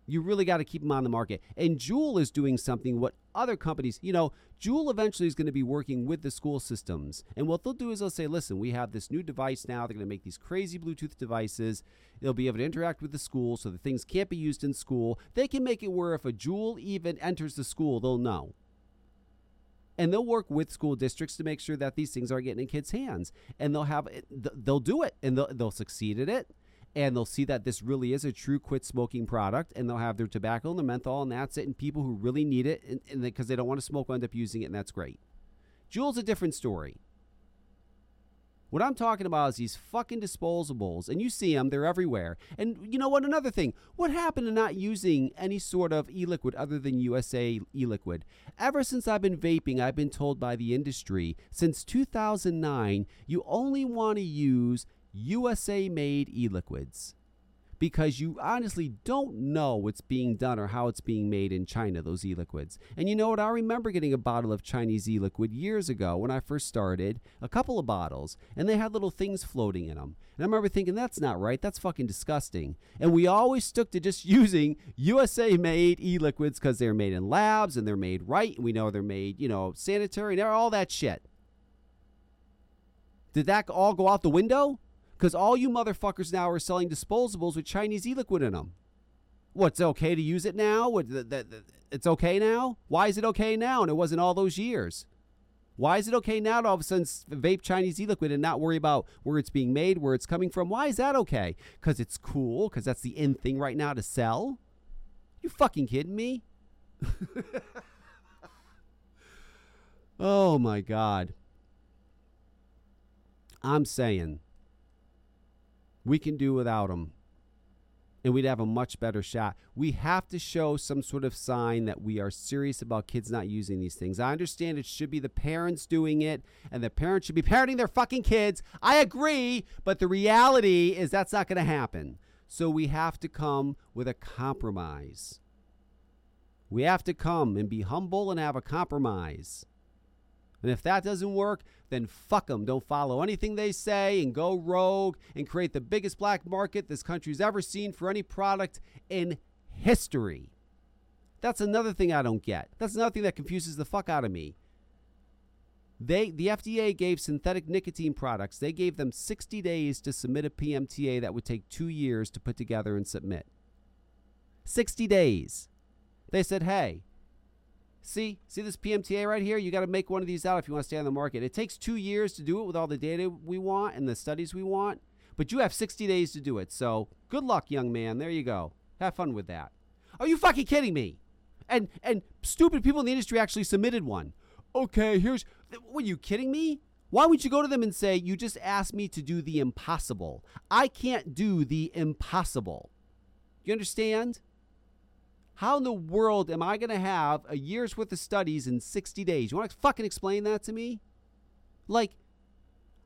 You really got to keep them on the market. And Juul is doing something what other companies, you know, Juul eventually is going to be working with the school systems. And what they'll do is they'll say, listen, we have this new device now. They're going to make these crazy Bluetooth devices. They'll be able to interact with the school so the things can't be used in school. They can make it where if a Juul even enters the school, they'll know. And they'll work with school districts to make sure that these things are getting in kids' hands. And they'll have, eh, they'll do it and they'll, they'll succeed at it and they'll see that this really is a true quit smoking product and they'll have their tobacco and the menthol and that's it and people who really need it and because they don't want to smoke will end up using it and that's great. Juul's a different story. What i'm talking about is these fucking disposables and you see them they're everywhere. And you know what? Another thing what happened to not using any sort of e-liquid other than usa e-liquid? Ever since i've been vaping i've been told by the industry since 2009 you only want to use USA made e liquids because you honestly don't know what's being done or how it's being made in China, those e liquids. And you know what? I remember getting a bottle of Chinese e liquid years ago when I first started, a couple of bottles, and they had little things floating in them. And I remember thinking, that's not right. That's fucking disgusting. And we always stuck to just <laughs> using USA made e liquids because they're made in labs and they're made right. And we know they're made, you know, sanitary and all that shit. Did that all go out the window? Because all you motherfuckers now are selling disposables with Chinese e-liquid in them. What's okay to use it now? What, it's okay now? Why is it okay now and it wasn't all those years? Why is it okay now to all of a sudden vape Chinese e-liquid and not worry about where it's being made, where it's coming from? Why is that okay? Because it's cool? Because that's the in thing right now to sell? You fucking kidding me? <laughs> oh my God. I'm saying we can do without them. And we'd have a much better shot. We have to show some sort of sign that we are serious about kids not using these things. I understand it should be the parents doing it, and the parents should be parenting their fucking kids. I agree, but the reality is that's not going to happen. So we have to come with a compromise. We have to come and be humble and have a compromise. And if that doesn't work, then fuck them. Don't follow anything they say and go rogue and create the biggest black market this country's ever seen for any product in history. That's another thing I don't get. That's another thing that confuses the fuck out of me. They the FDA gave synthetic nicotine products. They gave them 60 days to submit a PMTA that would take 2 years to put together and submit. 60 days. They said, "Hey, See, see this PMTA right here? You got to make one of these out if you want to stay on the market. It takes two years to do it with all the data we want and the studies we want, but you have 60 days to do it. So good luck, young man. There you go. Have fun with that. Are you fucking kidding me? And and stupid people in the industry actually submitted one. Okay, here's. Were you kidding me? Why would you go to them and say, You just asked me to do the impossible? I can't do the impossible. You understand? How in the world am I going to have a year's worth of studies in 60 days? You want to fucking explain that to me? Like,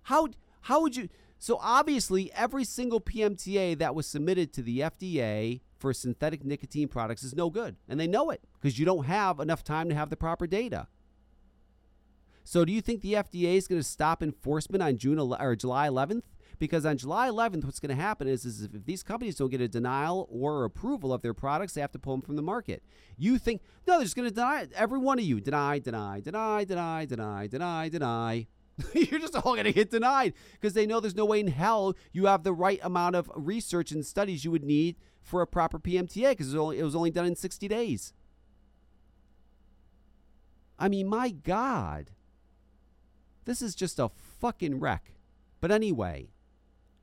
how how would you? So obviously, every single PMTA that was submitted to the FDA for synthetic nicotine products is no good, and they know it because you don't have enough time to have the proper data. So, do you think the FDA is going to stop enforcement on June or July 11th? Because on July 11th, what's going to happen is, is if these companies don't get a denial or approval of their products, they have to pull them from the market. You think, no, they're just going to deny it. Every one of you, deny, deny, deny, deny, deny, deny, deny. <laughs> You're just all going to get denied because they know there's no way in hell you have the right amount of research and studies you would need for a proper PMTA because it, it was only done in 60 days. I mean, my God. This is just a fucking wreck. But anyway,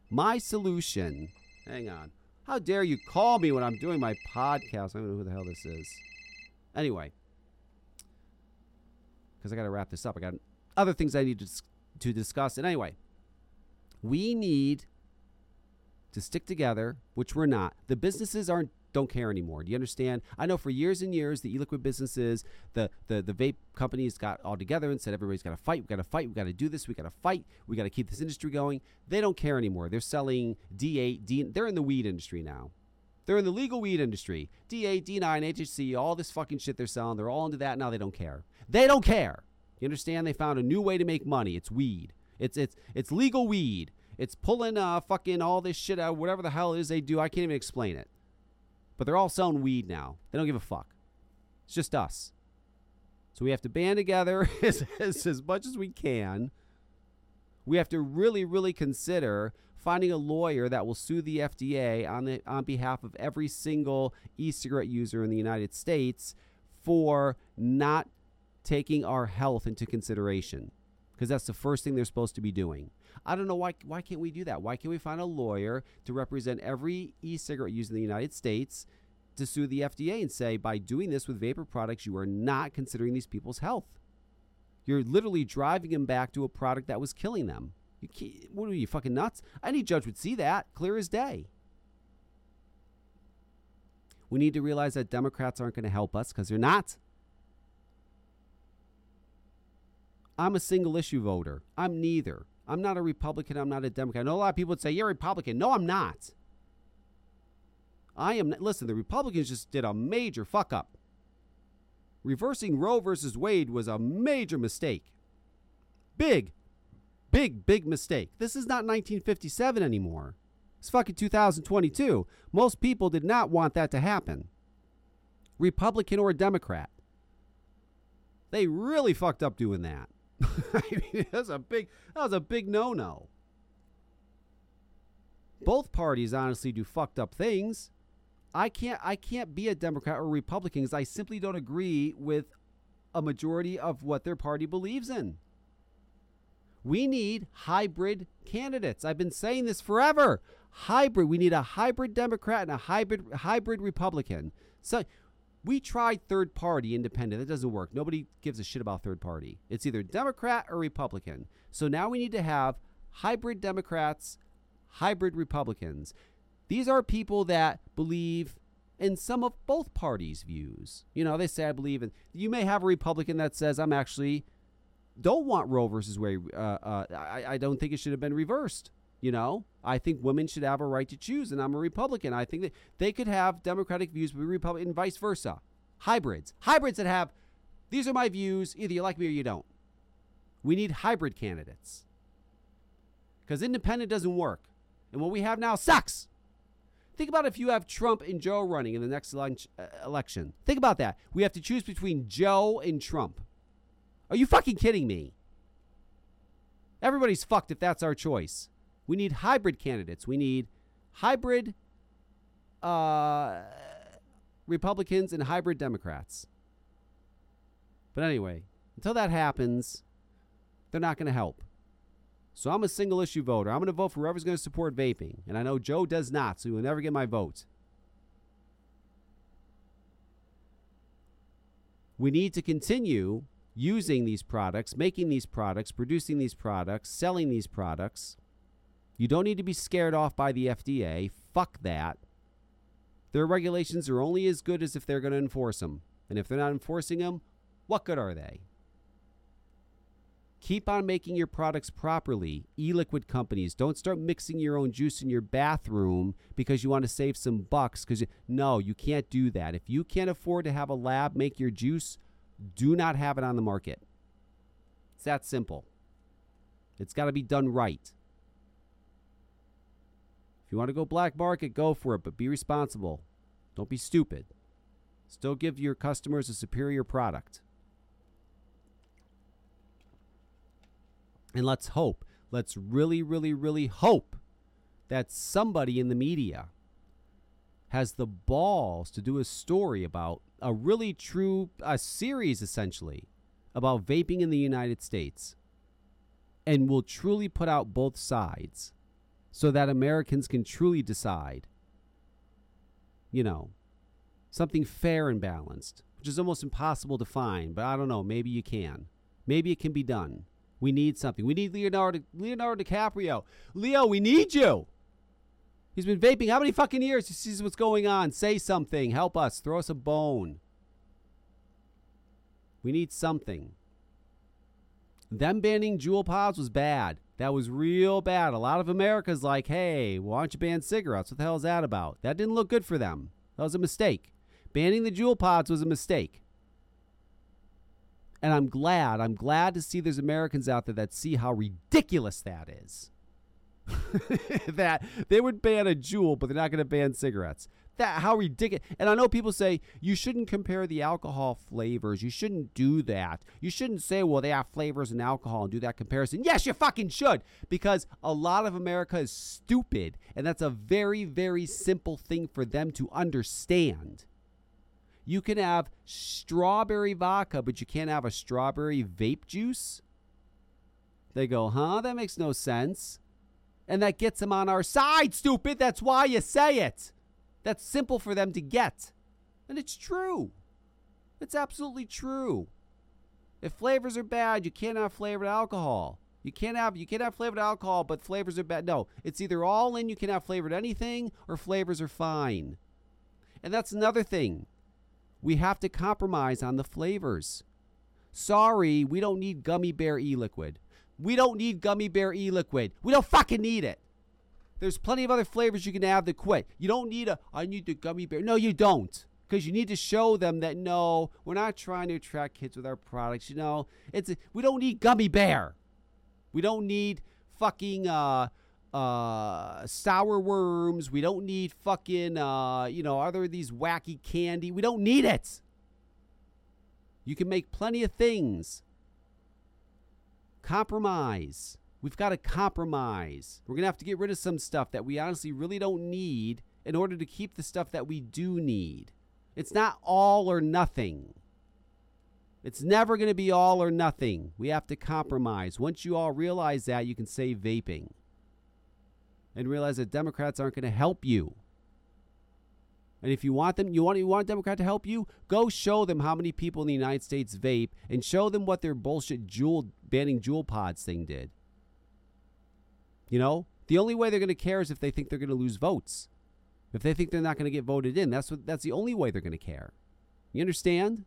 my solution. Hang on. How dare you call me when I'm doing my podcast? I don't know who the hell this is. Anyway, because I got to wrap this up. I got other things I need to, to discuss. And anyway, we need to stick together, which we're not. The businesses aren't don't care anymore. Do you understand? I know for years and years the e-liquid businesses, the the the vape companies got all together and said everybody's got to fight. We got to fight. We got to do this. We got to fight. We got to keep this industry going. They don't care anymore. They're selling D8, D. They're in the weed industry now. They're in the legal weed industry. D8, D9, HHC, all this fucking shit they're selling. They're all into that now. They don't care. They don't care. You understand? They found a new way to make money. It's weed. It's it's it's legal weed. It's pulling uh fucking all this shit out, whatever the hell it is they do. I can't even explain it. But they're all selling weed now. They don't give a fuck. It's just us. So we have to band together <laughs> as, as, as much as we can. We have to really, really consider finding a lawyer that will sue the FDA on the on behalf of every single e-cigarette user in the United States for not taking our health into consideration because that's the first thing they're supposed to be doing. I don't know why why can't we do that? Why can't we find a lawyer to represent every e-cigarette user in the United States to sue the FDA and say by doing this with vapor products you are not considering these people's health. You're literally driving them back to a product that was killing them. You what are you fucking nuts? Any judge would see that clear as day. We need to realize that Democrats aren't going to help us because they're not. I'm a single issue voter. I'm neither. I'm not a Republican. I'm not a Democrat. I know a lot of people would say, You're a Republican. No, I'm not. I am. Listen, the Republicans just did a major fuck up. Reversing Roe versus Wade was a major mistake. Big, big, big mistake. This is not 1957 anymore. It's fucking 2022. Most people did not want that to happen. Republican or Democrat. They really fucked up doing that. <laughs> I mean, that was a big that was a big no-no. Both parties honestly do fucked up things. I can't I can't be a Democrat or Republican because I simply don't agree with a majority of what their party believes in. We need hybrid candidates. I've been saying this forever. Hybrid. We need a hybrid Democrat and a hybrid hybrid Republican. So we tried third party independent. That doesn't work. Nobody gives a shit about third party. It's either Democrat or Republican. So now we need to have hybrid Democrats, hybrid Republicans. These are people that believe in some of both parties' views. You know, they say, I believe in. You may have a Republican that says, I'm actually don't want Roe versus Wade. Uh, uh, I, I don't think it should have been reversed. You know, I think women should have a right to choose, and I'm a Republican. I think that they could have Democratic views, but Republican, and vice versa. Hybrids, hybrids that have these are my views. Either you like me or you don't. We need hybrid candidates because independent doesn't work, and what we have now sucks. Think about if you have Trump and Joe running in the next uh, election. Think about that. We have to choose between Joe and Trump. Are you fucking kidding me? Everybody's fucked if that's our choice. We need hybrid candidates. We need hybrid uh, Republicans and hybrid Democrats. But anyway, until that happens, they're not going to help. So I'm a single issue voter. I'm going to vote for whoever's going to support vaping. And I know Joe does not, so he will never get my vote. We need to continue using these products, making these products, producing these products, selling these products you don't need to be scared off by the FDA. Fuck that. Their regulations are only as good as if they're going to enforce them. And if they're not enforcing them, what good are they? Keep on making your products properly. E liquid companies, don't start mixing your own juice in your bathroom because you want to save some bucks. Because no, you can't do that. If you can't afford to have a lab make your juice, do not have it on the market. It's that simple. It's got to be done right. If you want to go black market, go for it, but be responsible. Don't be stupid. Still give your customers a superior product. And let's hope, let's really, really, really hope that somebody in the media has the balls to do a story about a really true, a series essentially, about vaping in the United States and will truly put out both sides so that Americans can truly decide, you know, something fair and balanced, which is almost impossible to find, but I don't know, maybe you can. Maybe it can be done. We need something. We need Leonardo Leonardo DiCaprio. Leo, we need you. He's been vaping how many fucking years? He sees what's going on. Say something. Help us. Throw us a bone. We need something. Them banning Juul pods was bad. That was real bad. A lot of America's like, hey, why don't you ban cigarettes? What the hell is that about? That didn't look good for them. That was a mistake. Banning the Juul pods was a mistake. And I'm glad, I'm glad to see there's Americans out there that see how ridiculous that is. <laughs> that they would ban a Juul, but they're not going to ban cigarettes. That how ridiculous! And I know people say you shouldn't compare the alcohol flavors. You shouldn't do that. You shouldn't say, "Well, they have flavors and alcohol," and do that comparison. Yes, you fucking should, because a lot of America is stupid, and that's a very, very simple thing for them to understand. You can have strawberry vodka, but you can't have a strawberry vape juice. They go, huh? That makes no sense. And that gets them on our side, stupid. That's why you say it. That's simple for them to get. And it's true. It's absolutely true. If flavors are bad, you can't have flavored alcohol. You can't have you can't have flavored alcohol, but flavors are bad. No, it's either all in, you can have flavored anything, or flavors are fine. And that's another thing. We have to compromise on the flavors. Sorry, we don't need gummy bear e liquid. We don't need gummy bear e liquid. We don't fucking need it. There's plenty of other flavors you can have to quit. You don't need a, I need the gummy bear. No, you don't. Because you need to show them that no, we're not trying to attract kids with our products. You know, it's we don't need gummy bear. We don't need fucking uh, uh, sour worms. We don't need fucking uh, you know, other these wacky candy. We don't need it. You can make plenty of things. Compromise. We've got to compromise. We're going to have to get rid of some stuff that we honestly really don't need in order to keep the stuff that we do need. It's not all or nothing. It's never going to be all or nothing. We have to compromise. Once you all realize that, you can save vaping. And realize that Democrats aren't going to help you. And if you want them, you want you want a Democrat to help you, go show them how many people in the United States vape and show them what their bullshit Juul banning Juul pods thing did. You know, the only way they're going to care is if they think they're going to lose votes. If they think they're not going to get voted in, that's what that's the only way they're going to care. You understand?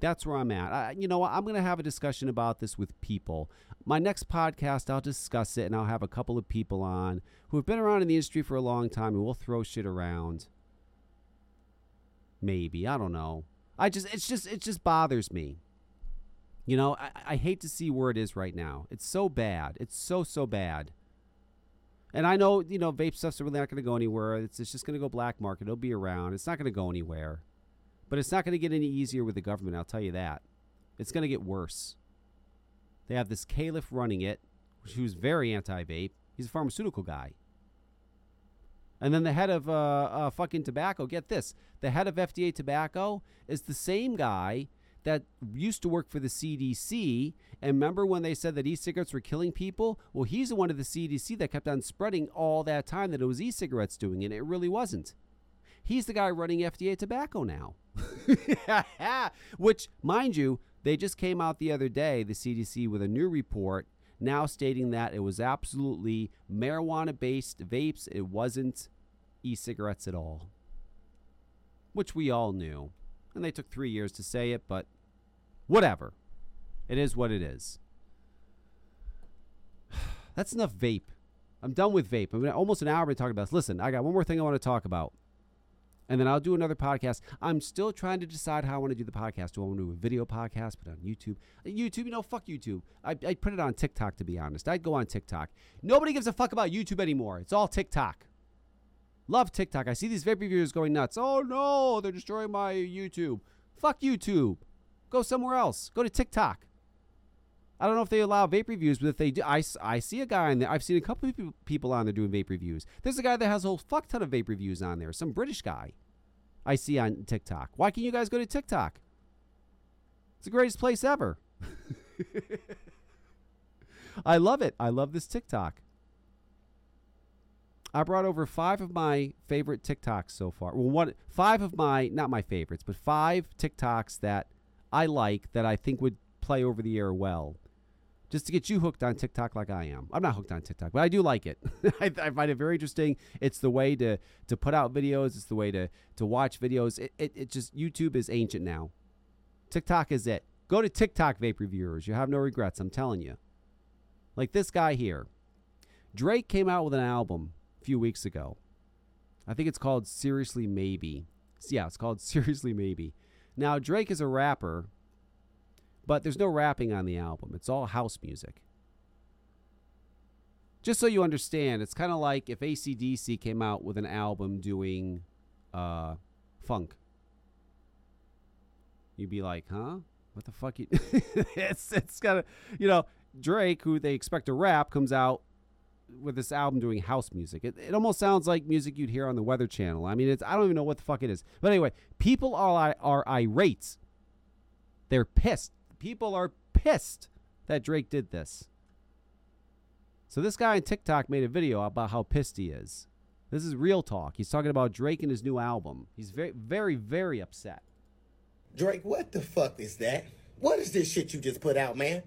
That's where I'm at. I, you know, I'm going to have a discussion about this with people. My next podcast, I'll discuss it and I'll have a couple of people on who have been around in the industry for a long time and we'll throw shit around. Maybe. I don't know. I just, it's just, it just bothers me. You know, I, I hate to see where it is right now. It's so bad. It's so, so bad. And I know, you know, vape stuff's really not going to go anywhere. It's, it's just going to go black market. It'll be around. It's not going to go anywhere. But it's not going to get any easier with the government, I'll tell you that. It's going to get worse. They have this Califf running it, who's very anti vape. He's a pharmaceutical guy. And then the head of uh, uh, fucking tobacco, get this the head of FDA tobacco is the same guy that used to work for the CDC. And remember when they said that e cigarettes were killing people? Well, he's the one of the CDC that kept on spreading all that time that it was e cigarettes doing it. It really wasn't. He's the guy running FDA tobacco now. <laughs> Which, mind you, they just came out the other day, the CDC, with a new report now stating that it was absolutely marijuana based vapes. It wasn't e cigarettes at all. Which we all knew. And they took three years to say it, but whatever. It is what it is. <sighs> That's enough vape. I'm done with vape. I'm almost an hour to talk about this. Listen, I got one more thing I want to talk about and then I'll do another podcast. I'm still trying to decide how I want to do the podcast. Do I want to do a video podcast, put it on YouTube? Uh, YouTube, you know, fuck YouTube. I, I put it on TikTok, to be honest. I'd go on TikTok. Nobody gives a fuck about YouTube anymore. It's all TikTok. Love TikTok. I see these vape reviewers going nuts. Oh no, they're destroying my YouTube. Fuck YouTube. Go somewhere else. Go to TikTok. I don't know if they allow vape reviews, but if they do, I, I see a guy on there. I've seen a couple of people on there doing vape reviews. There's a guy that has a whole fuck ton of vape reviews on there. Some British guy I see on TikTok. Why can't you guys go to TikTok? It's the greatest place ever. <laughs> I love it. I love this TikTok. I brought over five of my favorite TikToks so far. Well, one, five of my, not my favorites, but five TikToks that I like that I think would play over the air well. Just to get you hooked on TikTok like I am. I'm not hooked on TikTok, but I do like it. <laughs> I, I, find it very interesting. It's the way to, to put out videos. It's the way to, to watch videos. It, it, it just, YouTube is ancient now. TikTok is it. Go to TikTok, vape reviewers. You have no regrets. I'm telling you. Like this guy here. Drake came out with an album a few weeks ago. I think it's called Seriously Maybe. Yeah, it's called <laughs> Seriously Maybe. Now, Drake is a rapper, but there's no rapping on the album. It's all house music. Just so you understand, it's kind of like if ACDC came out with an album doing uh, funk. You'd be like, huh? What the fuck? You <laughs> it's it's got a you know Drake, who they expect to rap, comes out with this album doing house music. It, it almost sounds like music you'd hear on the Weather Channel. I mean, it's I don't even know what the fuck it is. But anyway, people are are irate. They're pissed. People are pissed that Drake did this. So this guy on TikTok made a video about how pissed he is. This is real talk. He's talking about Drake and his new album. He's very, very, very upset. Drake, what the fuck is that? What is this shit you just put out, man?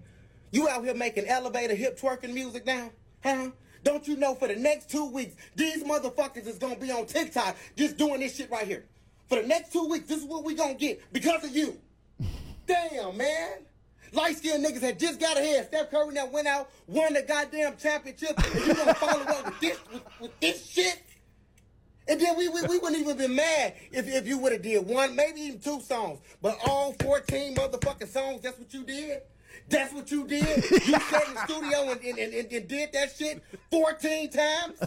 You out here making elevator hip twerking music now? Huh? Don't you know for the next two weeks, these motherfuckers is gonna be on TikTok just doing this shit right here. For the next two weeks, this is what we gonna get because of you. <laughs> Damn, man. Light skinned niggas had just got ahead. Steph Curry now went out, won the goddamn championship, and you gonna follow up with this with, with this shit? And then we, we, we wouldn't even been mad if, if you would have did one, maybe even two songs. But all 14 motherfucking songs, that's what you did? That's what you did? You sat in the studio and, and, and, and did that shit 14 times?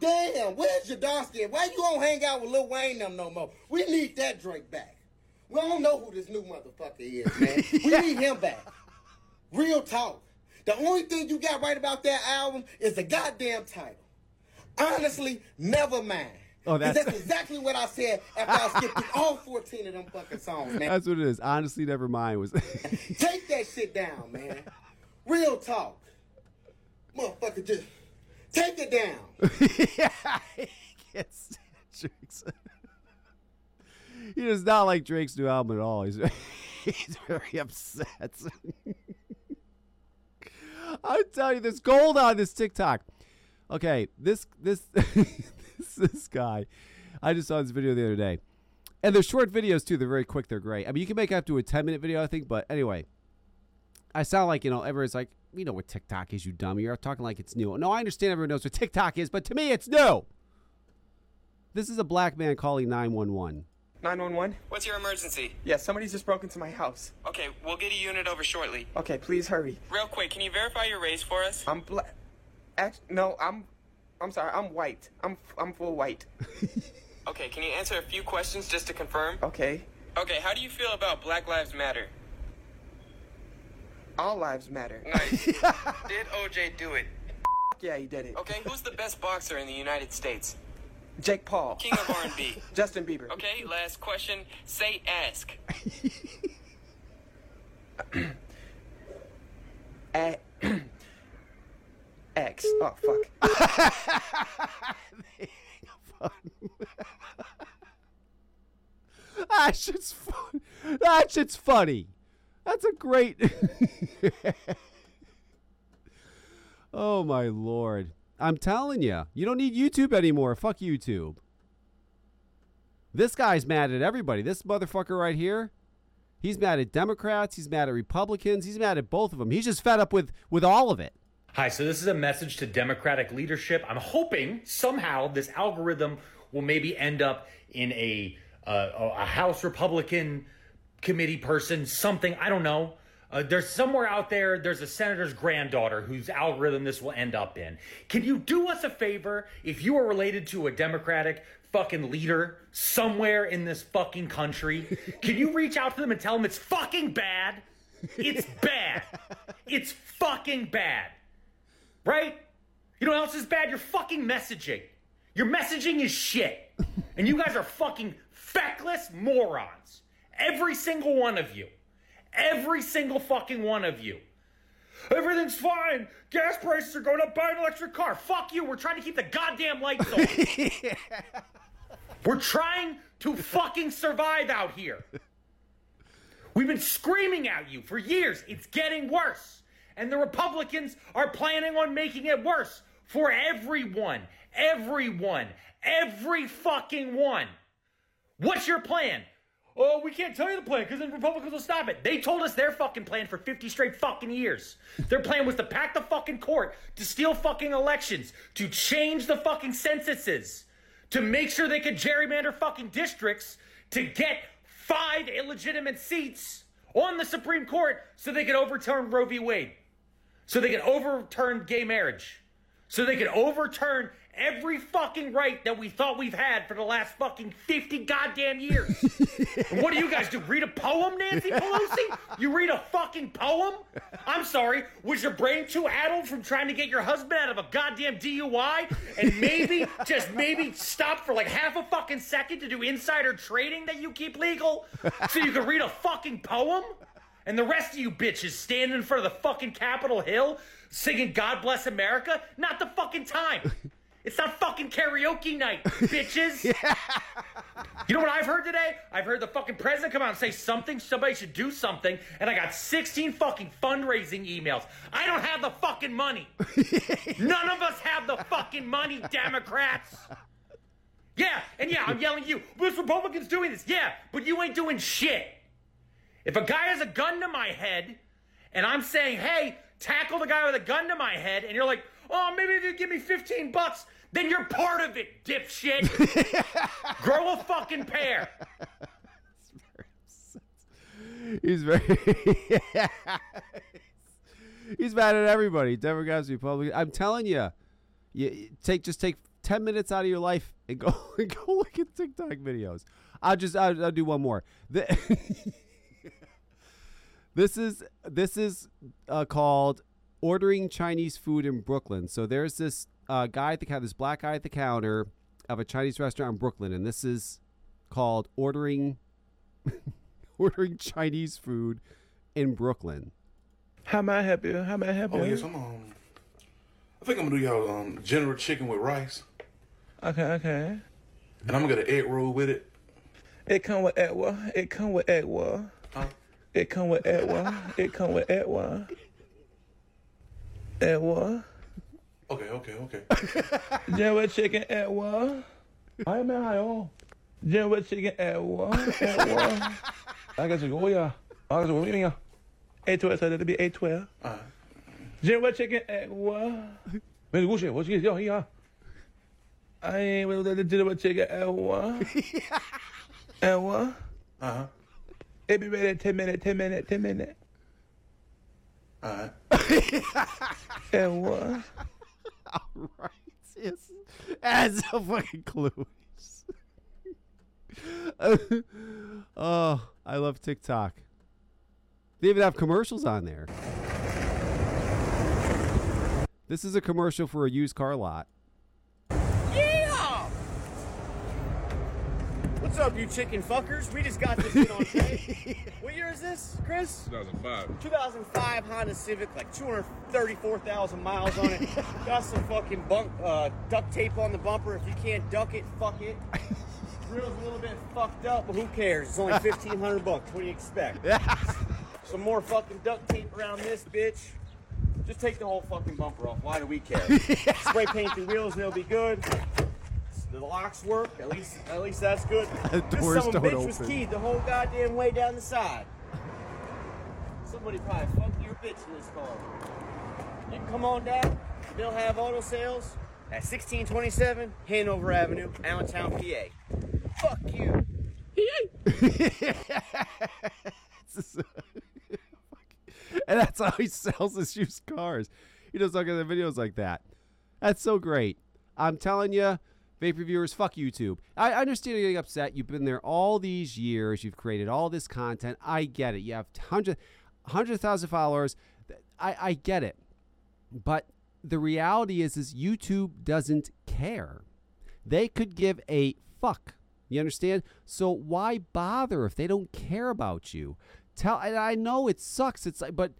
Damn, where's Jadarsky? Why you don't hang out with Lil Wayne them no more? We need that Drake back. We don't know who this new motherfucker is, man. We <laughs> need him back. Real talk. The only thing you got right about that album is the goddamn title. Honestly, never mind. Oh, that's, that's exactly what I said after I skipped through all 14 of them fucking songs, man. That's what it is. Honestly, never mind. Was <laughs> Take that shit down, man. Real talk. Motherfucker, just take it down. <laughs> yeah, he gets Drake's. he does not like Drake's new album at all. He's, <laughs> he's very upset. I tell you, there's gold on this TikTok. Okay, this this this, <laughs> this guy. I just saw this video the other day. And they're short videos too. They're very quick. They're great. I mean, you can make up to a 10 minute video, I think. But anyway, I sound like, you know, everyone's like, you know what TikTok is, you dumb. You're talking like it's new. No, I understand everyone knows what TikTok is, but to me, it's new. This is a black man calling 911. 911? What's your emergency? Yeah, somebody's just broke into my house. Okay, we'll get a unit over shortly. Okay, please hurry. Real quick, can you verify your race for us? I'm black. no, I'm I'm sorry, I'm white. I'm I'm full white. <laughs> okay, can you answer a few questions just to confirm? Okay. Okay, how do you feel about Black Lives Matter? All lives matter. Nice. <laughs> did OJ do it? Yeah, he did it. Okay, who's the best boxer in the United States? Jake Paul. King of R&B. <laughs> Justin Bieber. Okay, last question. Say ask. A- <clears throat> X. Oh fuck. <laughs> <laughs> that shit's fun. That shit's funny. That's a great. <laughs> oh my lord! I'm telling you, you don't need YouTube anymore. Fuck YouTube. This guy's mad at everybody. This motherfucker right here. He's mad at Democrats. He's mad at Republicans. He's mad at both of them. He's just fed up with with all of it. Hi, so this is a message to Democratic leadership. I'm hoping somehow this algorithm will maybe end up in a uh, a House Republican committee person, something I don't know. Uh, there's somewhere out there. There's a senator's granddaughter whose algorithm this will end up in. Can you do us a favor if you are related to a Democratic fucking leader somewhere in this fucking country? Can you reach out to them and tell them it's fucking bad? It's bad. It's fucking bad. Right? You know what else is bad? Your fucking messaging. Your messaging is shit. <laughs> And you guys are fucking feckless morons. Every single one of you. Every single fucking one of you. Everything's fine. Gas prices are going up. Buy an electric car. Fuck you. We're trying to keep the goddamn lights on. <laughs> We're trying to fucking survive out here. We've been screaming at you for years. It's getting worse. And the Republicans are planning on making it worse for everyone. Everyone. Every fucking one. What's your plan? Oh, we can't tell you the plan because then Republicans will stop it. They told us their fucking plan for 50 straight fucking years. Their plan was to pack the fucking court, to steal fucking elections, to change the fucking censuses, to make sure they could gerrymander fucking districts, to get five illegitimate seats on the Supreme Court so they could overturn Roe v. Wade, so they can overturn gay marriage, so they can overturn every fucking right that we thought we've had for the last fucking 50 goddamn years. <laughs> what do you guys do? Read a poem, Nancy Pelosi? You read a fucking poem? I'm sorry, was your brain too addled from trying to get your husband out of a goddamn DUI and maybe, just maybe stop for like half a fucking second to do insider trading that you keep legal so you can read a fucking poem? And the rest of you bitches standing in front of the fucking Capitol Hill singing God Bless America? Not the fucking time. <laughs> It's not fucking karaoke night, <laughs> bitches. You know what I've heard today? I've heard the fucking president come out and say something, somebody should do something, and I got 16 fucking fundraising emails. I don't have the fucking money. <laughs> None of us have the fucking money, Democrats. Yeah, and yeah, I'm yelling at you. This Republican's doing this. Yeah, but you ain't doing shit. If a guy has a gun to my head, and I'm saying, hey, tackle the guy with a gun to my head, and you're like, oh, maybe if you give me 15 bucks, then you're part of it, dipshit. <laughs> Grow a fucking pair. He's very. <laughs> He's mad at everybody. Democrats, Republicans. I'm telling you, you take just take ten minutes out of your life and go <laughs> and go look at TikTok videos. I'll just I'll, I'll do one more. The- this is this is uh, called ordering Chinese food in Brooklyn. So there's this uh, guy at the counter, this black guy at the counter of a Chinese restaurant in Brooklyn, and this is called ordering <laughs> ordering Chinese food in Brooklyn. How may I help you? How may I help Oh you? yes, I'm um. I think I'm gonna do y'all um general chicken with rice, Okay, okay. and I'm gonna get an egg roll with it. It come with Edwa. It come with Edwa. Huh? It come with Etwa. It come with Etwa. Etwa. Okay, okay, okay. <laughs> Jenwa chicken Etwa. I am I all. Jenwa chicken Etwa. <laughs> Etwa. I guess it's go, yeah. I guess it's go, yeah. A12, so that'll be A12. Jenwa chicken Etwa. Men god skje, hva skal jeg si? I ain't with the chicken Etwa. <laughs> Etwa. Uh-huh huh. It be ready in 10 minutes, 10 minutes, 10 minutes. Alright. <laughs> And what? <laughs> right. Yes. As a fucking clue. <laughs> oh, I love TikTok. They even have commercials on there. This is a commercial for a used car lot. Yeah! What's up, you chicken fuckers? We just got this shit on <laughs> tape. what year is this, Chris? 2005. 2005 Honda Civic, like 234,000 miles on it. <laughs> got some fucking bunk, uh, duct tape on the bumper. If you can't duck it, fuck it. Grill's a little bit fucked up, but who cares? It's only 1500 bucks. What do you expect? <laughs> Some more fucking duct tape around this bitch. Just take the whole fucking bumper off. Why do we care? Spray paint the wheels and they'll be good. The locks work. At least, at least that's good. <laughs> The this doors son of a don't bitch was keyed the whole goddamn way down the side. Somebody probably fucked your bitch in this car. You can come on down. They'll have auto sales at 1627 Hanover Avenue, Allentown, PA. Fuck you. <laughs> <laughs> and that's how he sells his used cars. He does look at the videos like that. That's so great. I'm telling you, vape reviewers, fuck YouTube. I understand you're getting upset. You've been there all these years. You've created all this content. I get it. You have hundred, hundred thousand followers. I, I get it. But the reality is, is YouTube doesn't care. They could give a fuck. You understand? So why bother if they don't care about you? tell. And I know it sucks. It's like, but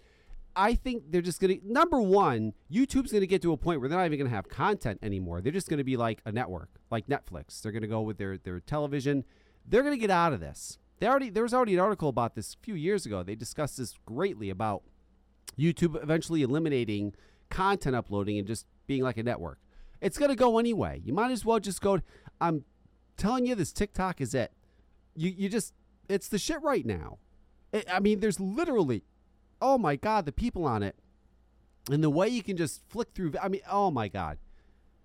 I think they're just gonna. Number one, YouTube's gonna get to a point where they're not even gonna have content anymore. They're just gonna be like a network, like Netflix. They're gonna go with their their television. They're gonna get out of this. They already there was already an article about this a few years ago. They discussed this greatly about YouTube eventually eliminating content uploading and just being like a network. It's gonna go anyway. You might as well just go. I'm telling you, this TikTok is it. You you just it's the shit right now. I mean, there's literally, oh my god, the people on it, and the way you can just flick through. I mean, oh my god,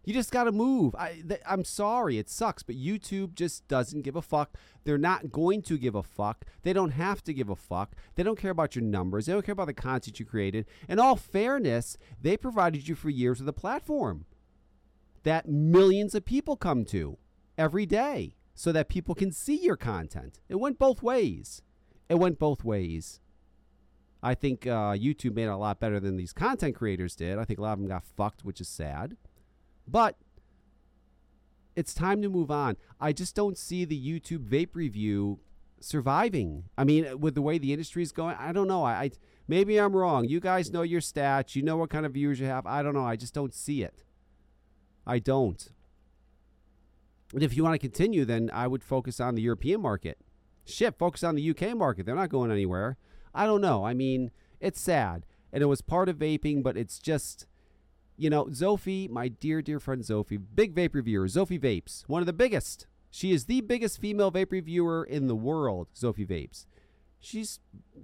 you just got to move. I th- I'm sorry, it sucks, but YouTube just doesn't give a fuck. They're not going to give a fuck. They don't have to give a fuck. They don't care about your numbers. They don't care about the content you created. In all fairness, they provided you for years with a platform that millions of people come to every day so that people can see your content. It went both ways. It went both ways. I think uh, YouTube made it a lot better than these content creators did. I think a lot of them got fucked, which is sad. But it's time to move on. I just don't see the YouTube vape review surviving. I mean, with the way the industry is going, I don't know. I, I maybe I'm wrong. You guys know your stats. You know what kind of viewers you have. I don't know. I just don't see it. I don't. And if you want to continue, then I would focus on the European market. Shit, focus on the UK market. They're not going anywhere. I don't know. I mean, it's sad. And it was part of vaping, but it's just, you know, Zophie, my dear, dear friend Zophie, big vape reviewer, Zophie Vapes, one of the biggest. She is the biggest female vape reviewer in the world, Zophie Vapes. She's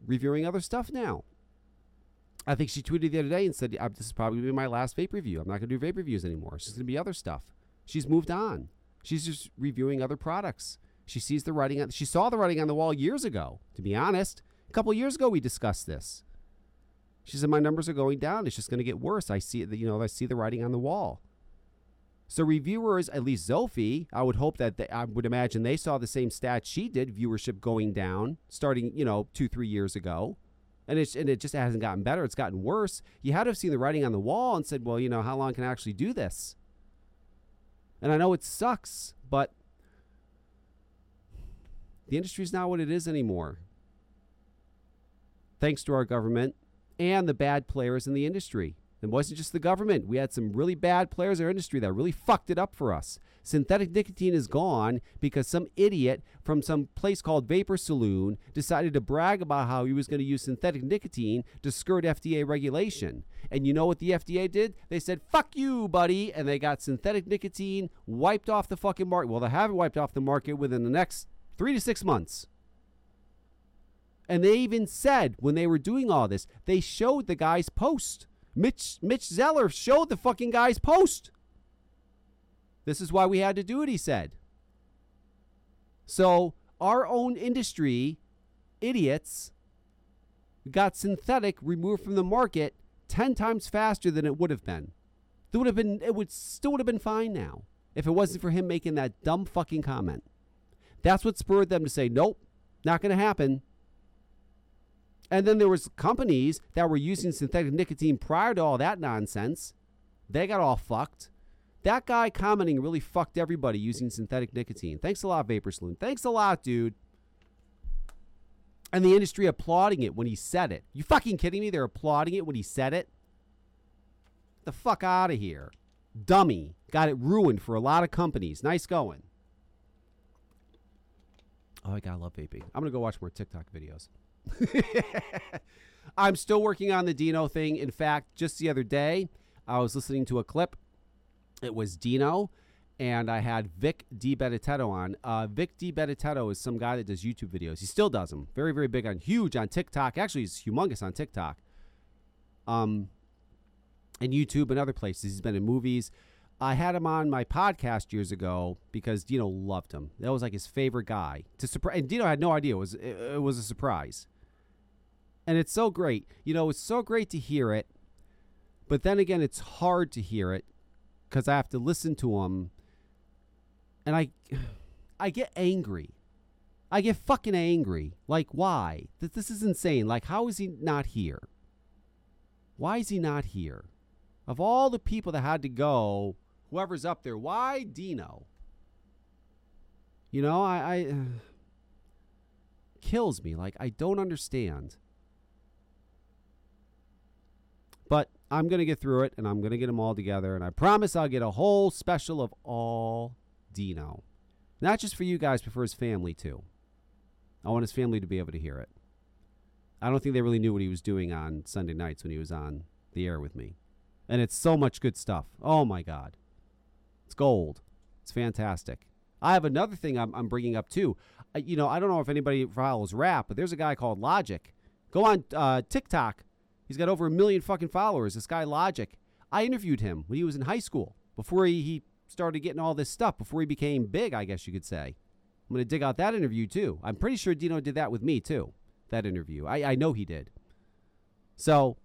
reviewing other stuff now. I think she tweeted the other day and said, "Uh, This is probably my last vape review. I'm not going to do vape reviews anymore. It's just going to be other stuff. She's moved on. She's just reviewing other products. She sees the writing on, she saw the writing on the wall years ago, to be honest. A couple years ago, we discussed this. She said, My numbers are going down. It's just going to get worse. I see you know, I see the writing on the wall. So reviewers, at least Zophie, I would hope that they, I would imagine they saw the same stats she did, viewership going down, starting you know two three years ago, and it's and it just hasn't gotten better. It's gotten worse. You had to have seen the writing on the wall and said, well, you know, how long can I actually do this? And I know it sucks, but the industry is not what it is anymore. Thanks to our government and the bad players in the industry. It wasn't just the government. We had some really bad players in our industry that really fucked it up for us. Synthetic nicotine is gone because some idiot from some place called Vapor Saloon decided to brag about how he was going to use synthetic nicotine to skirt FDA regulation. And you know what the FDA did? They said, fuck you, buddy. And they got synthetic nicotine wiped off the fucking market. Well, they haven't wiped off the market within the next three to six months. And they even said when they were doing all this, they showed the guy's post. Mitch Mitch Zeller showed the fucking guy's post. This is why we had to do it, he said. So our own industry, idiots, got synthetic removed from the market ten times faster than it would have been. It would have been it would still would have been fine now if it wasn't for him making that dumb fucking comment. That's what spurred them to say, nope, not gonna happen. And then there was companies that were using synthetic nicotine prior to all that nonsense. They got all fucked. That guy commenting really fucked everybody using synthetic nicotine. Thanks a lot, Vapor Saloon. Thanks a lot, dude. And the industry applauding it when he said it. You fucking kidding me? They're applauding it when he said it? the fuck out of here. Dummy. Got it ruined for a lot of companies. Nice going. Oh, I gotta love vaping. I'm gonna go watch more TikTok videos. <laughs> I'm still working on the Dino thing. In fact, just the other day, I was listening to a clip. It was Dino, and I had Vic DiBenedetto on. Uh, Vic DiBenedetto is some guy that does YouTube videos. He still does them. Very, very big on, huge on TikTok. Actually, he's humongous on TikTok. Um, and YouTube and other places. He's been in movies. I had him on my podcast years ago because Dino loved him. That was like his favorite guy. To surprise, and Dino had no idea it was it, it was a surprise. And it's so great. You know, it's so great to hear it. But then again, it's hard to hear it because I have to listen to him, and I, I get angry. I get fucking angry. Like, why? This, this is insane. Like, how is he not here? Why is he not here? Of all the people that had to go, whoever's up there, why Dino? You know, I, I uh, kills me. Like I don't understand. But I'm going to get through it and I'm going to get them all together. And I promise I'll get a whole special of all Dino. Not just for you guys, but for his family too. I want his family to be able to hear it. I don't think they really knew what he was doing on Sunday nights when he was on the air with me. And it's so much good stuff. Oh my God. It's gold. It's fantastic. I have another thing I'm, I'm bringing up too. You know, I don't know if anybody follows rap, but there's a guy called Logic. Go on uh, TikTok. He's got over a million fucking followers. This guy Logic. I interviewed him when he was in high school before he, he started getting all this stuff, before he became big, I guess you could say. I'm going to dig out that interview too. I'm pretty sure Dino did that with me too, that interview. I, I know he did. So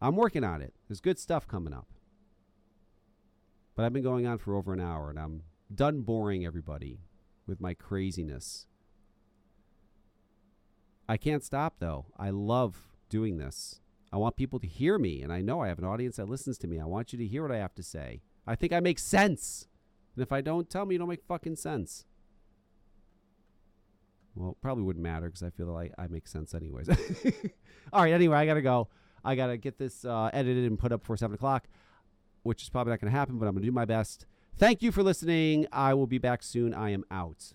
I'm working on it. There's good stuff coming up. But I've been going on for over an hour and I'm done boring everybody with my craziness. I can't stop though. I love doing this. I want people to hear me, and I know I have an audience that listens to me. I want you to hear what I have to say. I think I make sense. And if I don't, tell me you don't make fucking sense. Well, probably wouldn't matter because I feel like I make sense anyways. <laughs> All right, anyway, I got to go. I got to get this uh, edited and put up for 7 o'clock, which is probably not going to happen, but I'm going to do my best. Thank you for listening. I will be back soon. I am out.